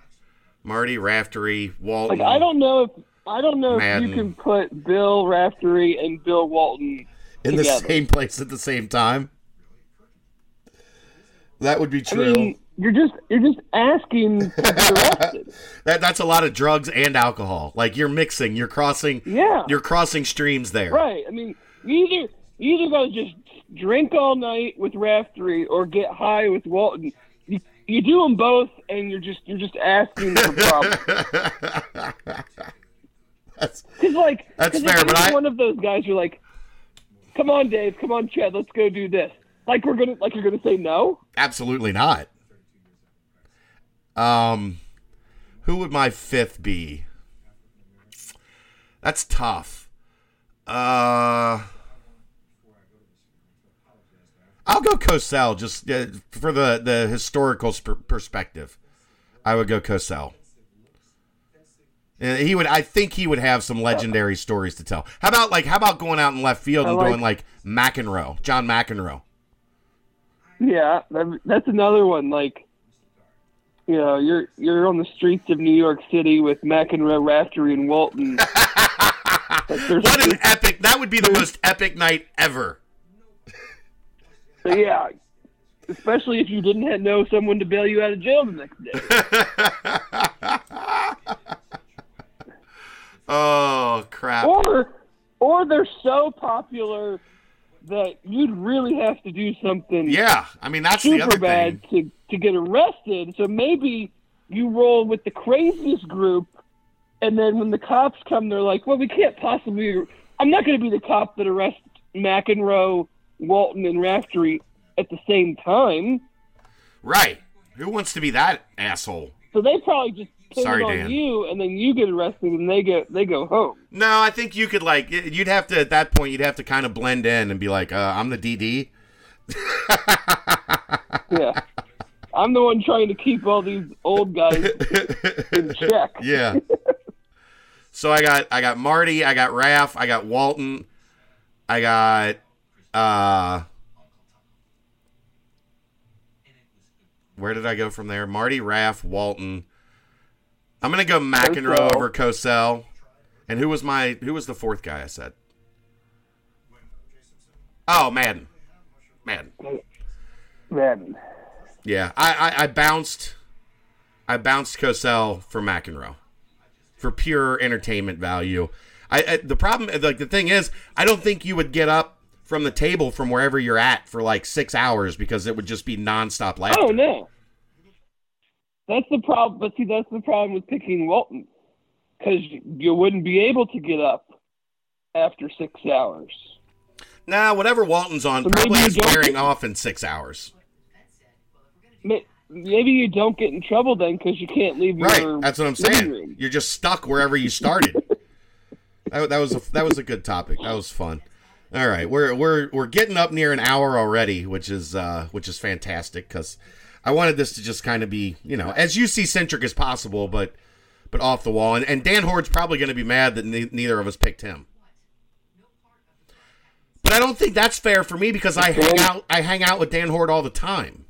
Marty, Raftery, Walton. Like I don't know if I don't know Madden. if you can put Bill Raftery and Bill Walton in the same place at the same time. That would be true. I true. mean, you're just you're just asking to be arrested. that that's a lot of drugs and alcohol. Like you're mixing, you're crossing, Yeah. you're crossing streams there. Right. I mean, you either you either go to just drink all night with Raftery or get high with Walton. You, do them both, and you're just you're just asking for problems. That's, Because like That's fair, but you're I- one of those guys. You're like, come on, Dave, come on, Chad, let's go do this. Like we're gonna like you're gonna say no. absolutely not. Um, who would my fifth be? That's tough. Uh, I'll go Cosell just uh, for the the historical sp- perspective. I would go Cosell. Uh, he would. I think he would have some legendary stories to tell. How about like? How about going out in left field and like- going like McEnroe, John McEnroe? Yeah, that's another one. Like, you know, you're you're on the streets of New York City with McEnroe, Raftery, and Walton. like, What an epic! That would be the most epic night ever. Yeah, especially if you didn't have, know someone to bail you out of jail the next day. Oh crap! or or they're so popular that you'd really have to do something Yeah, I mean that's the super other bad thing. to to get arrested. So maybe you roll with the craziest group, and then when the cops come, they're like, "Well, we can't possibly. I'm not going to be the cop that arrests McEnroe, Walton, and Raftery at the same time." Right? Who wants to be that asshole? So they probably just pin Sorry, it on Dan. you, and then you get arrested, and they get they go home. No, I think you could like you'd have to at that point you'd have to kind of blend in and be like, uh, I'm the DD. Yeah. I'm the one trying to keep all these old guys in check. Yeah. so I got I got Marty, I got Raph, I got Walton, I got uh Where did I go from there? Marty, Raff, Walton. I'm gonna go McEnroe over Cosell. And who was my who was the fourth guy I said? Oh, Madden. Madden. Man. Yeah, I, I, I bounced, I bounced Cosell for McEnroe, for pure entertainment value. I, I the problem, like the thing is, I don't think you would get up from the table from wherever you're at for like six hours because it would just be nonstop laughter. Oh no. That's the problem. But see, that's the problem with picking Walton, because you wouldn't be able to get up after six hours. Nah, whatever Walton's on So probably is wearing off in six hours. Maybe you don't get in trouble then because you can't leave Right, your that's what I'm saying. room. You're just stuck wherever you started. That, that was a, that was a good topic. That was fun. All right, we're we're we're getting up near an hour already, which is uh, which is fantastic because I wanted this to just kind of be you know as UC centric as possible, but but off the wall. And, and Dan Hoard's probably going to be mad that ne- neither of us picked him. But I don't think that's fair for me because I hang out I hang out with Dan Hoard all the time.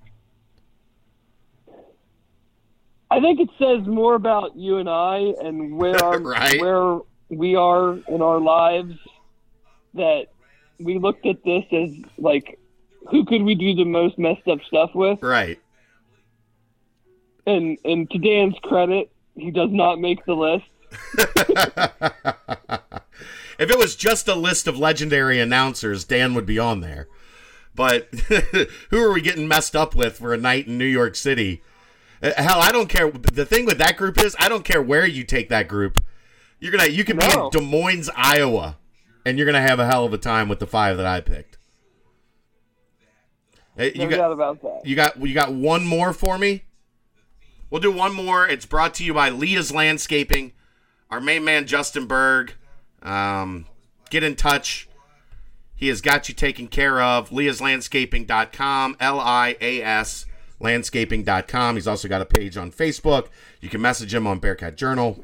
I think it says more about you and I and where our, Right. where we are in our lives that we looked at this as like who could we do the most messed up stuff with? Right. And and to Dan's credit, he does not make the list. if it was just a list of legendary announcers, Dan would be on there. But who are we getting messed up with for a night in New York City? Uh, Hell, I don't care. The thing with that group is, I don't care where you take that group. You're gonna, you could be in Des Moines, Iowa, and you're gonna have a hell of a time with the five that I picked. Hey, No you got, doubt about that. you got you got one more for me? We'll do one more. It's brought to you by Lia's Landscaping. Our main man Justin Berg. Um, get in touch. He has got you taken care of. Lia'sLandscaping.com. L I A S landscaping.com. He's also got a page on Facebook. You can message him on Bearcat Journal.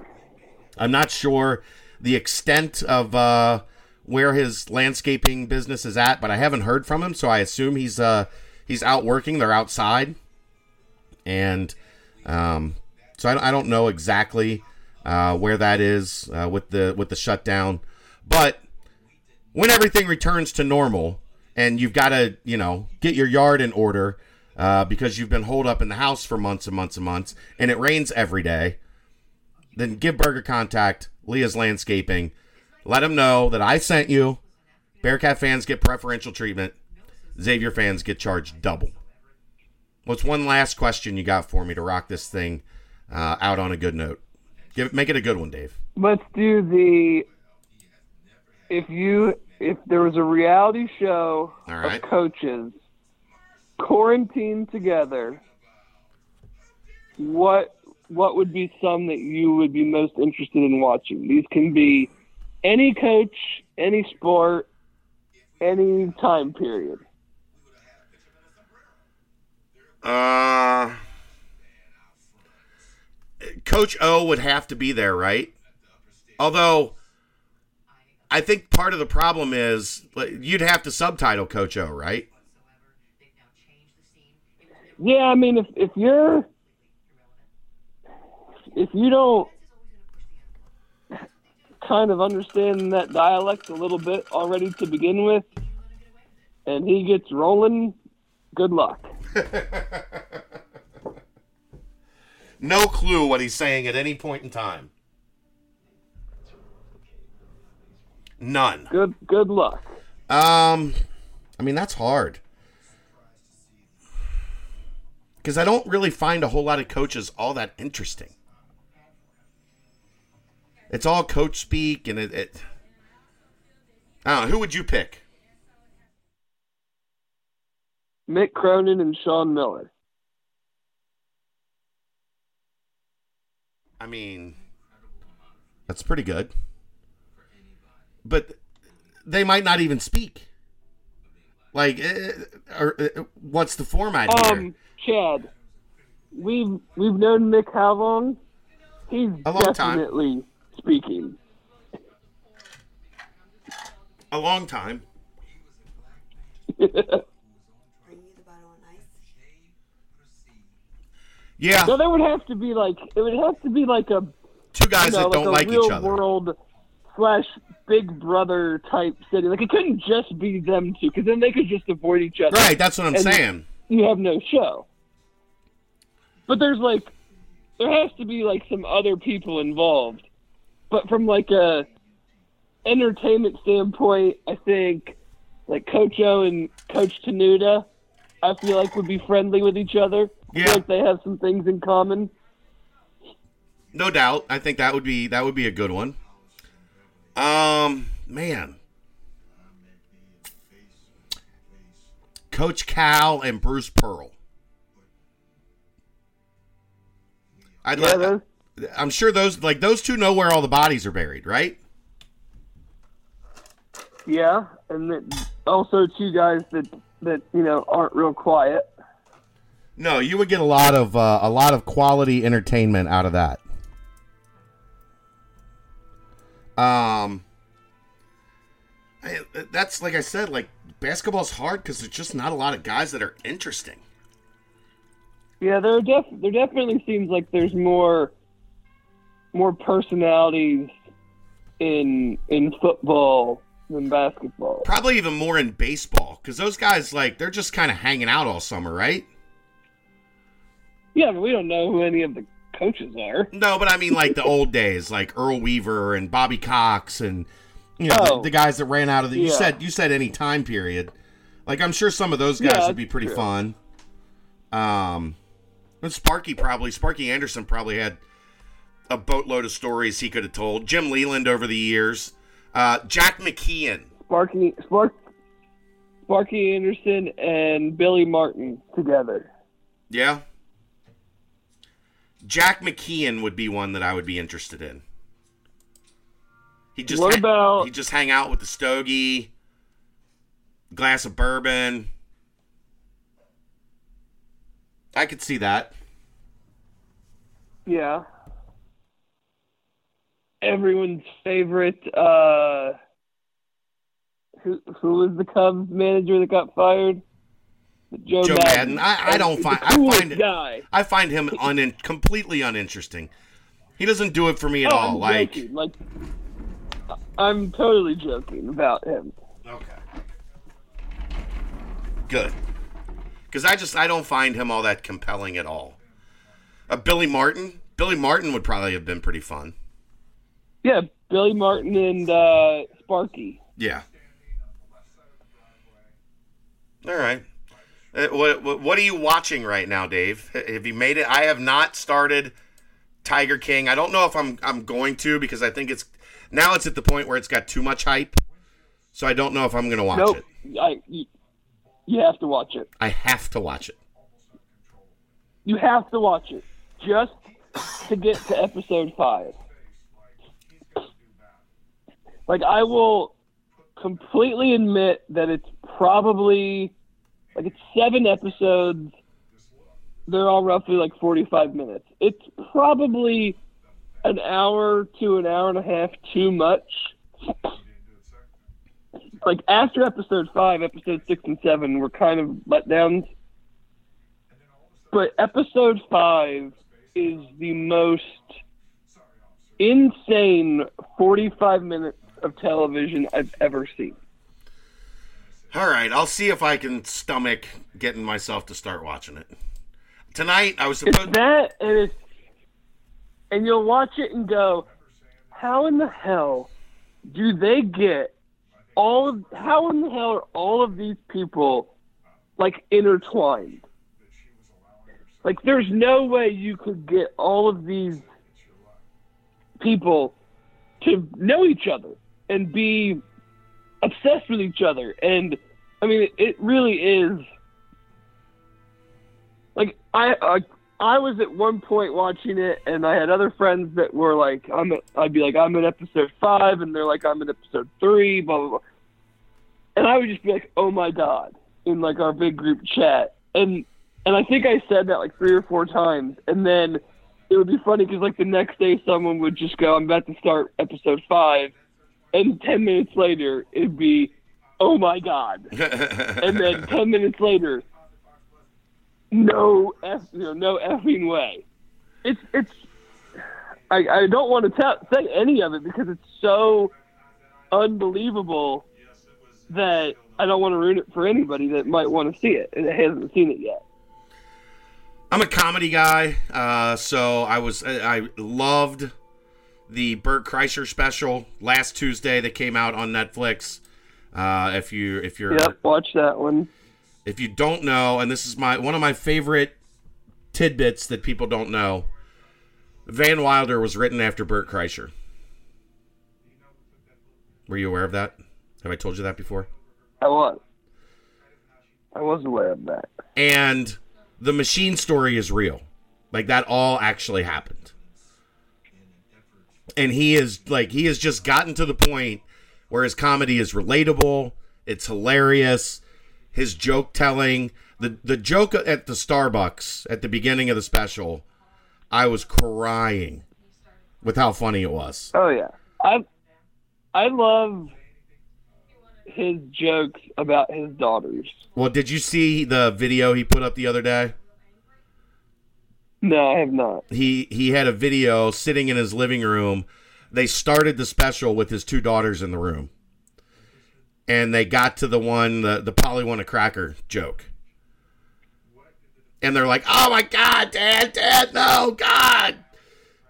I'm not sure the extent of uh, where his landscaping business is at, but I haven't heard from him, so I assume he's uh, he's out working. They're outside, and um, so I, I don't know exactly uh, where that is uh, with the with the shutdown, but when everything returns to normal and you've got to you know get your yard in order uh, because you've been holed up in the house for months and months and months, and it rains every day then give Burger Contact, Lia's Landscaping. Let them know that I sent you. Bearcat fans get preferential treatment. Xavier fans get charged double. What's one last question you got for me to rock this thing uh, out on a good note? Give make it a good one, Dave. Let's do the if you if there was a reality show right. of coaches quarantined together, what what would be some that you would be most interested in watching? These can be any coach, any sport, any time period. Uh, Coach O would have to be there, right? Although, I think part of the problem is you'd have to subtitle Coach O, right? Yeah, I mean if if you're if you don't kind of understand that dialect a little bit already to begin with and he gets rolling, good luck. No clue what he's saying at any point in time. None. Good good luck. Um, I mean that's hard because I don't really find a whole lot of coaches all that interesting. It's all coach speak, and it. it I don't know. Who would you pick? Mick Cronin and Sean Miller. I mean, that's pretty good, but they might not even speak. Like, eh, or, eh, what's the format here? Um, Chad, we've we've known Mick how long? He's A long time. Definitely speaking. A long time. Bring you the bottle on ice. Yeah, So there would have to be like it would have to be like a two guys you know, that don't like like a real each other. world slash Big Brother type city. Like it couldn't just be them two, because then they could just avoid each other. Right, that's what I'm saying. You have no show. But there's like, there has to be like some other people involved. But from like a entertainment standpoint, I think like Coach O and Coach Tenuta, I feel like would be friendly with each other. I Yeah. feel like they have some things in common. No doubt. I think that would be that would be a good one. Um, man. Coach Cal and Bruce Pearl. I'd Yeah, those- I'm sure those like those two know where all the bodies are buried, right? Yeah, and then also two guys that that you know aren't real quiet. No, you would get a lot of uh, a lot of quality entertainment out of that. Um, I, that's like I said, like basketball's hard because there's just not a lot of guys that are interesting. Yeah, there are def- there definitely seems like there's more more personalities in in football than basketball. Probably even more in baseball because those guys like they're just kind of hanging out all summer, right? Yeah, but we don't know who any of the coaches are. No, but I mean like the old days, like Earl Weaver and Bobby Cox, and you know Oh. the, the guys that ran out of the. You Yeah. said you said any time period. Like I'm sure some of those guys Yeah, would be pretty true. fun. Um, and Sparky probably Sparky Anderson probably had a boatload of stories he could have told. Jim Leyland over the years, uh, Jack McKeon. Sparky Spark Sparky Anderson and Billy Martin together. Yeah. Jack McKeon would be one that I would be interested in. He just What ha- about- he just hang out with the stogie, glass of bourbon. I could see that. Yeah. Everyone's favorite uh who who was the Cubs manager that got fired? Joe, Joe Maddon. I- I don't find- I find it- guy. I find him un- completely uninteresting. He doesn't do it for me at Oh, all. I'm Like, joking. like I'm totally joking about him. okay, good. Because I just I don't find him all that compelling at all. Uh, Billy Martin. Billy Martin would probably have been pretty fun. Yeah, Billy Martin and uh, Sparky. Yeah. All right. Uh, what, what what are you watching right now, Dave? Have you made it? I have not started Tiger King. I don't know if I'm I'm going to because I think it's now it's at the point where it's got too much hype. So I don't know if I'm going to watch nope, it. I you, you have to watch it. I have to watch it. You have to watch it just to get to episode five. Like I will completely admit that it's probably like it's seven episodes. They're all roughly like forty-five minutes. It's probably an hour to an hour and a half too much. Like after episode five, episode six and seven were kind of letdowns but episode five is the most insane 45 minutes of television I've ever seen. All right, I'll see if I can stomach getting myself to start watching it. Tonight I was It's supposed that, and it's and you'll watch it and go, how in the hell do they get all of? How in the hell are all of these people like intertwined? Like, there's no way you could get all of these people to know each other and be obsessed with each other. And I mean, it really is. Like I, I, I was at one point watching it, and I had other friends that were like, "I'm," at, I'd be like, "I'm in episode five, and they're like, "I'm in episode three, blah blah blah," and I would just be like, "Oh my god!" in like our big group chat, and and I think I said that like three or four times, and then it would be funny because like the next day someone would just go, "I'm about to start episode five, and ten minutes later it'd be, "Oh my god," and then ten minutes later, no f, you know, no effing way. It's it's. I I don't want to tell say any of it because it's so unbelievable that I don't want to ruin it for anybody that might want to see it and hasn't seen it yet. I'm a comedy guy, uh, so I was I I loved the Bert Kreischer special last Tuesday that came out on Netflix. Uh, if you if you're Yep, watch that one. if you don't know, and this is my one of my favorite tidbits that people don't know, Van Wilder was written after Bert Kreischer. Were you aware of that? Have I told you that before? I was. I was aware of that. And the machine story is real. Like that all actually happened. And he is like he has just gotten to the point where his comedy is relatable, it's hilarious, his joke telling, the the joke at the Starbucks at the beginning of the special, I was crying with how funny it was. Oh yeah, I I love his jokes about his daughters. Well, did you see the video he put up the other day? No, I have not. He he had a video sitting in his living room. They started the special with his two daughters in the room. And they got to the one the the Polly want a cracker joke. And they're like, "Oh my god, dad, dad, no, god."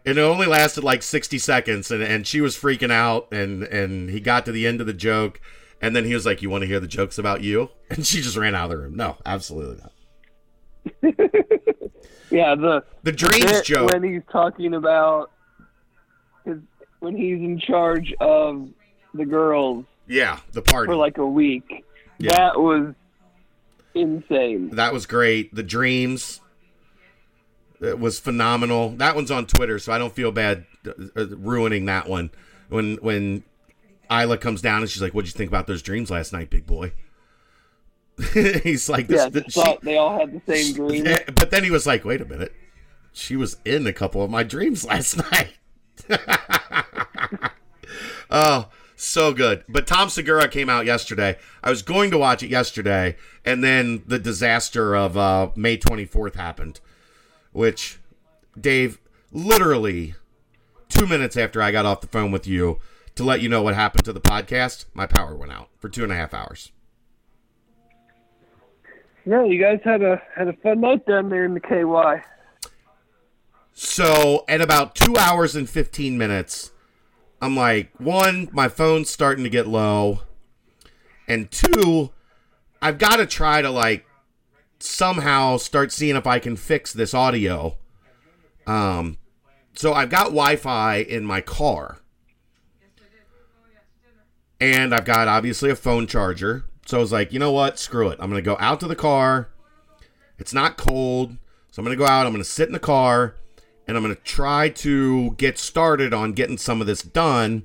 And it only lasted like 60 seconds and and she was freaking out and and he got to the end of the joke and then he was like, "You want to hear the jokes about you?" And she just ran out of the room. No, absolutely not. Yeah, the The dreams joke. when he's talking about his when he's in charge of the girls Yeah, the party. for like a week. Yeah. That was insane. That was great. The dreams it was phenomenal. That one's on Twitter, so I don't feel bad uh, uh, ruining that one. When when Isla comes down and she's like, "What'd you think about those dreams last night, big boy?" He's like, this, Yeah, th- just thought they all had the same dream. But then he was like, "Wait a minute, she was in a couple of my dreams last night." oh, so good. But Tom Segura came out yesterday. I was going to watch it yesterday, and then the disaster of uh, May 24th happened, which, Dave, literally two minutes after I got off the phone with you to let you know what happened to the podcast, my power went out for two and a half hours. Yeah, you guys had a had a fun night down there in the KY. So at about two hours and 15 minutes, I'm like, one, my phone's starting to get low. And two, I've got to try to like somehow start seeing if I can fix this audio. Um, so I've got Wi Fi in my car. And I've got obviously a phone charger. So I was like, you know what? Screw it. I'm going to go out to the car. It's not cold. So I'm going to go out. I'm going to sit in the car and I'm going to try to get started on getting some of this done.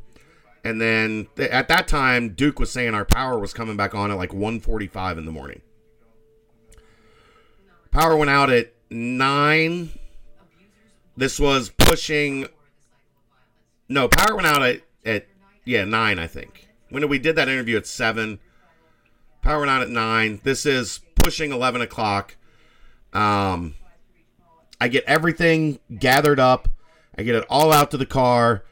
And then th- at that time, Duke was saying our power was coming back on at like 1:45 in the morning. Power went out at 9. This was pushing No, power went out at, at yeah, 9 I think. When we did that interview at 7, power out at 9. This is pushing 11 o'clock. Um I get everything gathered up. I get it all out to the car.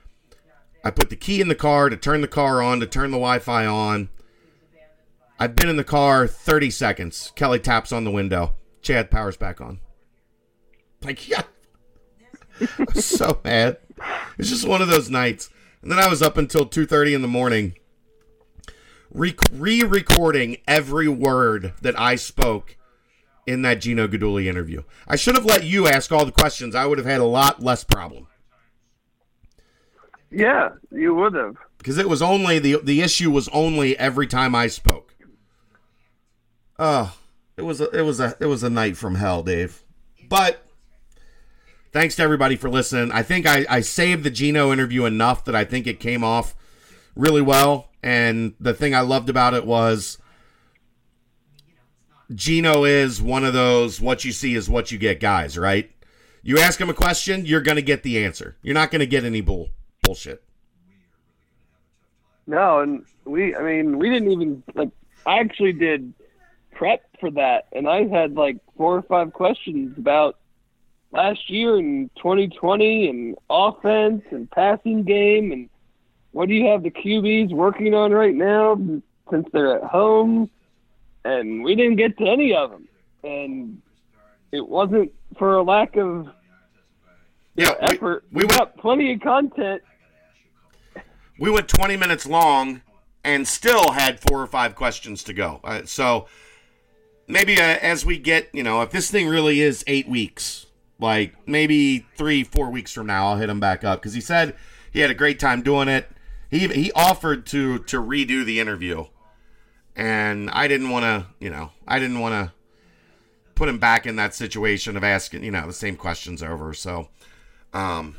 I put the key in the car to turn the car on, to turn the Wi Fi on. I've been in the car 30 seconds. Kelly taps on the window. Chad, power's back on. Like, yeah. I was so mad. It's just one of those nights. And then I was up until 2.30 in the morning re recording every word that I spoke in that Gino Guidugli interview. I should have let you ask all the questions. I would have had a lot less problem Yeah, you would have. because it was only the the issue was only every time I spoke. Oh, it was a, it was a it was a night from hell, Dave. But thanks to everybody for listening. I think I I saved the Gino interview enough that I think it came off really well. And the thing I loved about it was Gino is one of those what you see is what you get guys, right? You ask him a question, you're going to get the answer. You're not going to get any bull bullshit. No, and we, I mean, we didn't even, like, I actually did prep for that, and I had, like, four or five questions about last year and 2020 and offense and passing game and what do you have the QBs working on right now since they're at home? And we didn't get to any of them. And it wasn't for a lack of Yeah, we- effort. we We, went- got plenty of content. we went 20 minutes long and still had four or five questions to go. Uh, so maybe uh, as we get, you know, if this thing really is eight weeks, like maybe three, four weeks from now, I'll hit him back up because he said he had a great time doing it. He he offered to to redo the interview, and I didn't want to, you know, I didn't want to put him back in that situation of asking, you know, the same questions over. So, um,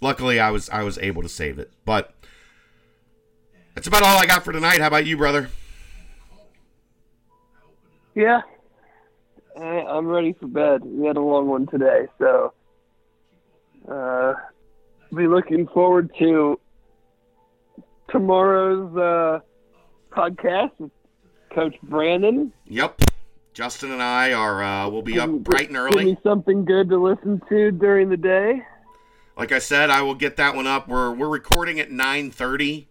luckily I was I was able to save it, but That's about all I got for tonight. How about you, brother? Yeah, I'm ready for bed. We had a long one today, so uh, be looking forward to tomorrow's uh, podcast with Coach Brannen. Yep. Justin and I are uh, we'll be up bright and Give early. me something good to listen to during the day. Like I said, I will get that one up. We're we're recording at nine thirty.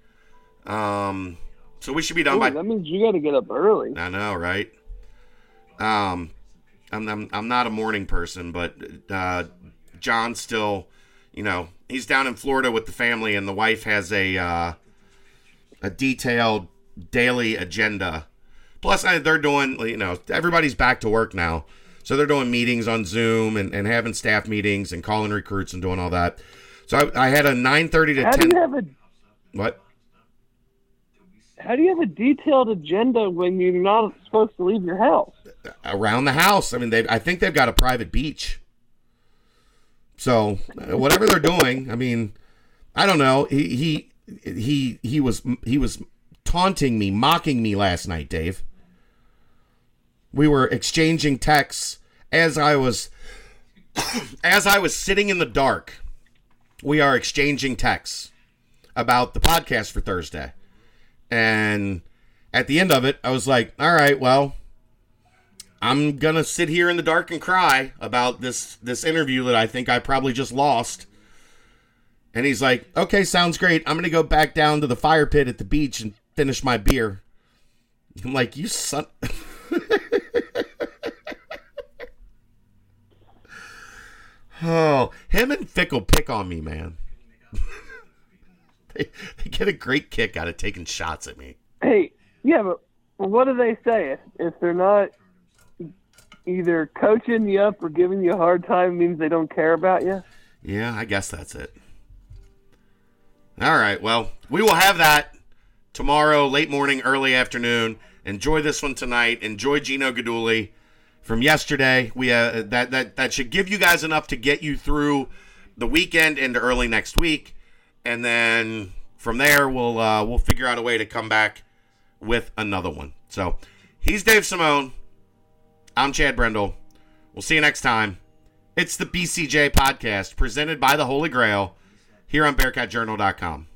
Um, so we should be done Ooh, by. that means you got to get up early. I know, right? Um, I'm I'm, I'm not a morning person, but uh, John's still, you know, he's down in Florida with the family, and the wife has a uh, a detailed daily agenda. Plus, they're doing, you know, everybody's back to work now, so they're doing meetings on Zoom and, and having staff meetings and calling recruits and doing all that. So I, I had a 9:30 to How do 10. you have a what? How do you have a detailed agenda when you're not supposed to leave your house? around the house. I mean, they I think they've got a private beach. So uh, whatever they're doing, I mean, I don't know. He he he he was he was taunting me, mocking me last night, Dave. We were exchanging texts as I was as I was sitting in the dark. We are exchanging texts about the podcast for Thursday. And at the end of it, I was like, "All right, well, I'm gonna sit here in the dark and cry about this this interview that I think I probably just lost. And he's like, "Okay, sounds great. I'm gonna go back down to the fire pit at the beach and finish my beer." I'm like, "You son." oh, him and Fickell pick on me, man. they, they get a great kick out of taking shots at me. Hey, yeah, but what do they say? If, if they're not either coaching you up or giving you a hard time, means they don't care about you. Yeah, I guess that's it. All right. Well, we will have that tomorrow, late morning, early afternoon. Enjoy this one tonight. Enjoy Gino Guidugli from yesterday. We uh, that that that should give you guys enough to get you through the weekend into early next week, and then from there we'll uh, we'll figure out a way to come back with another one. So he's Dave Simone. I'm Chad Brendel. We'll see you next time. It's the BCJ podcast presented by the Holy Grail here on BearcatJournal.com.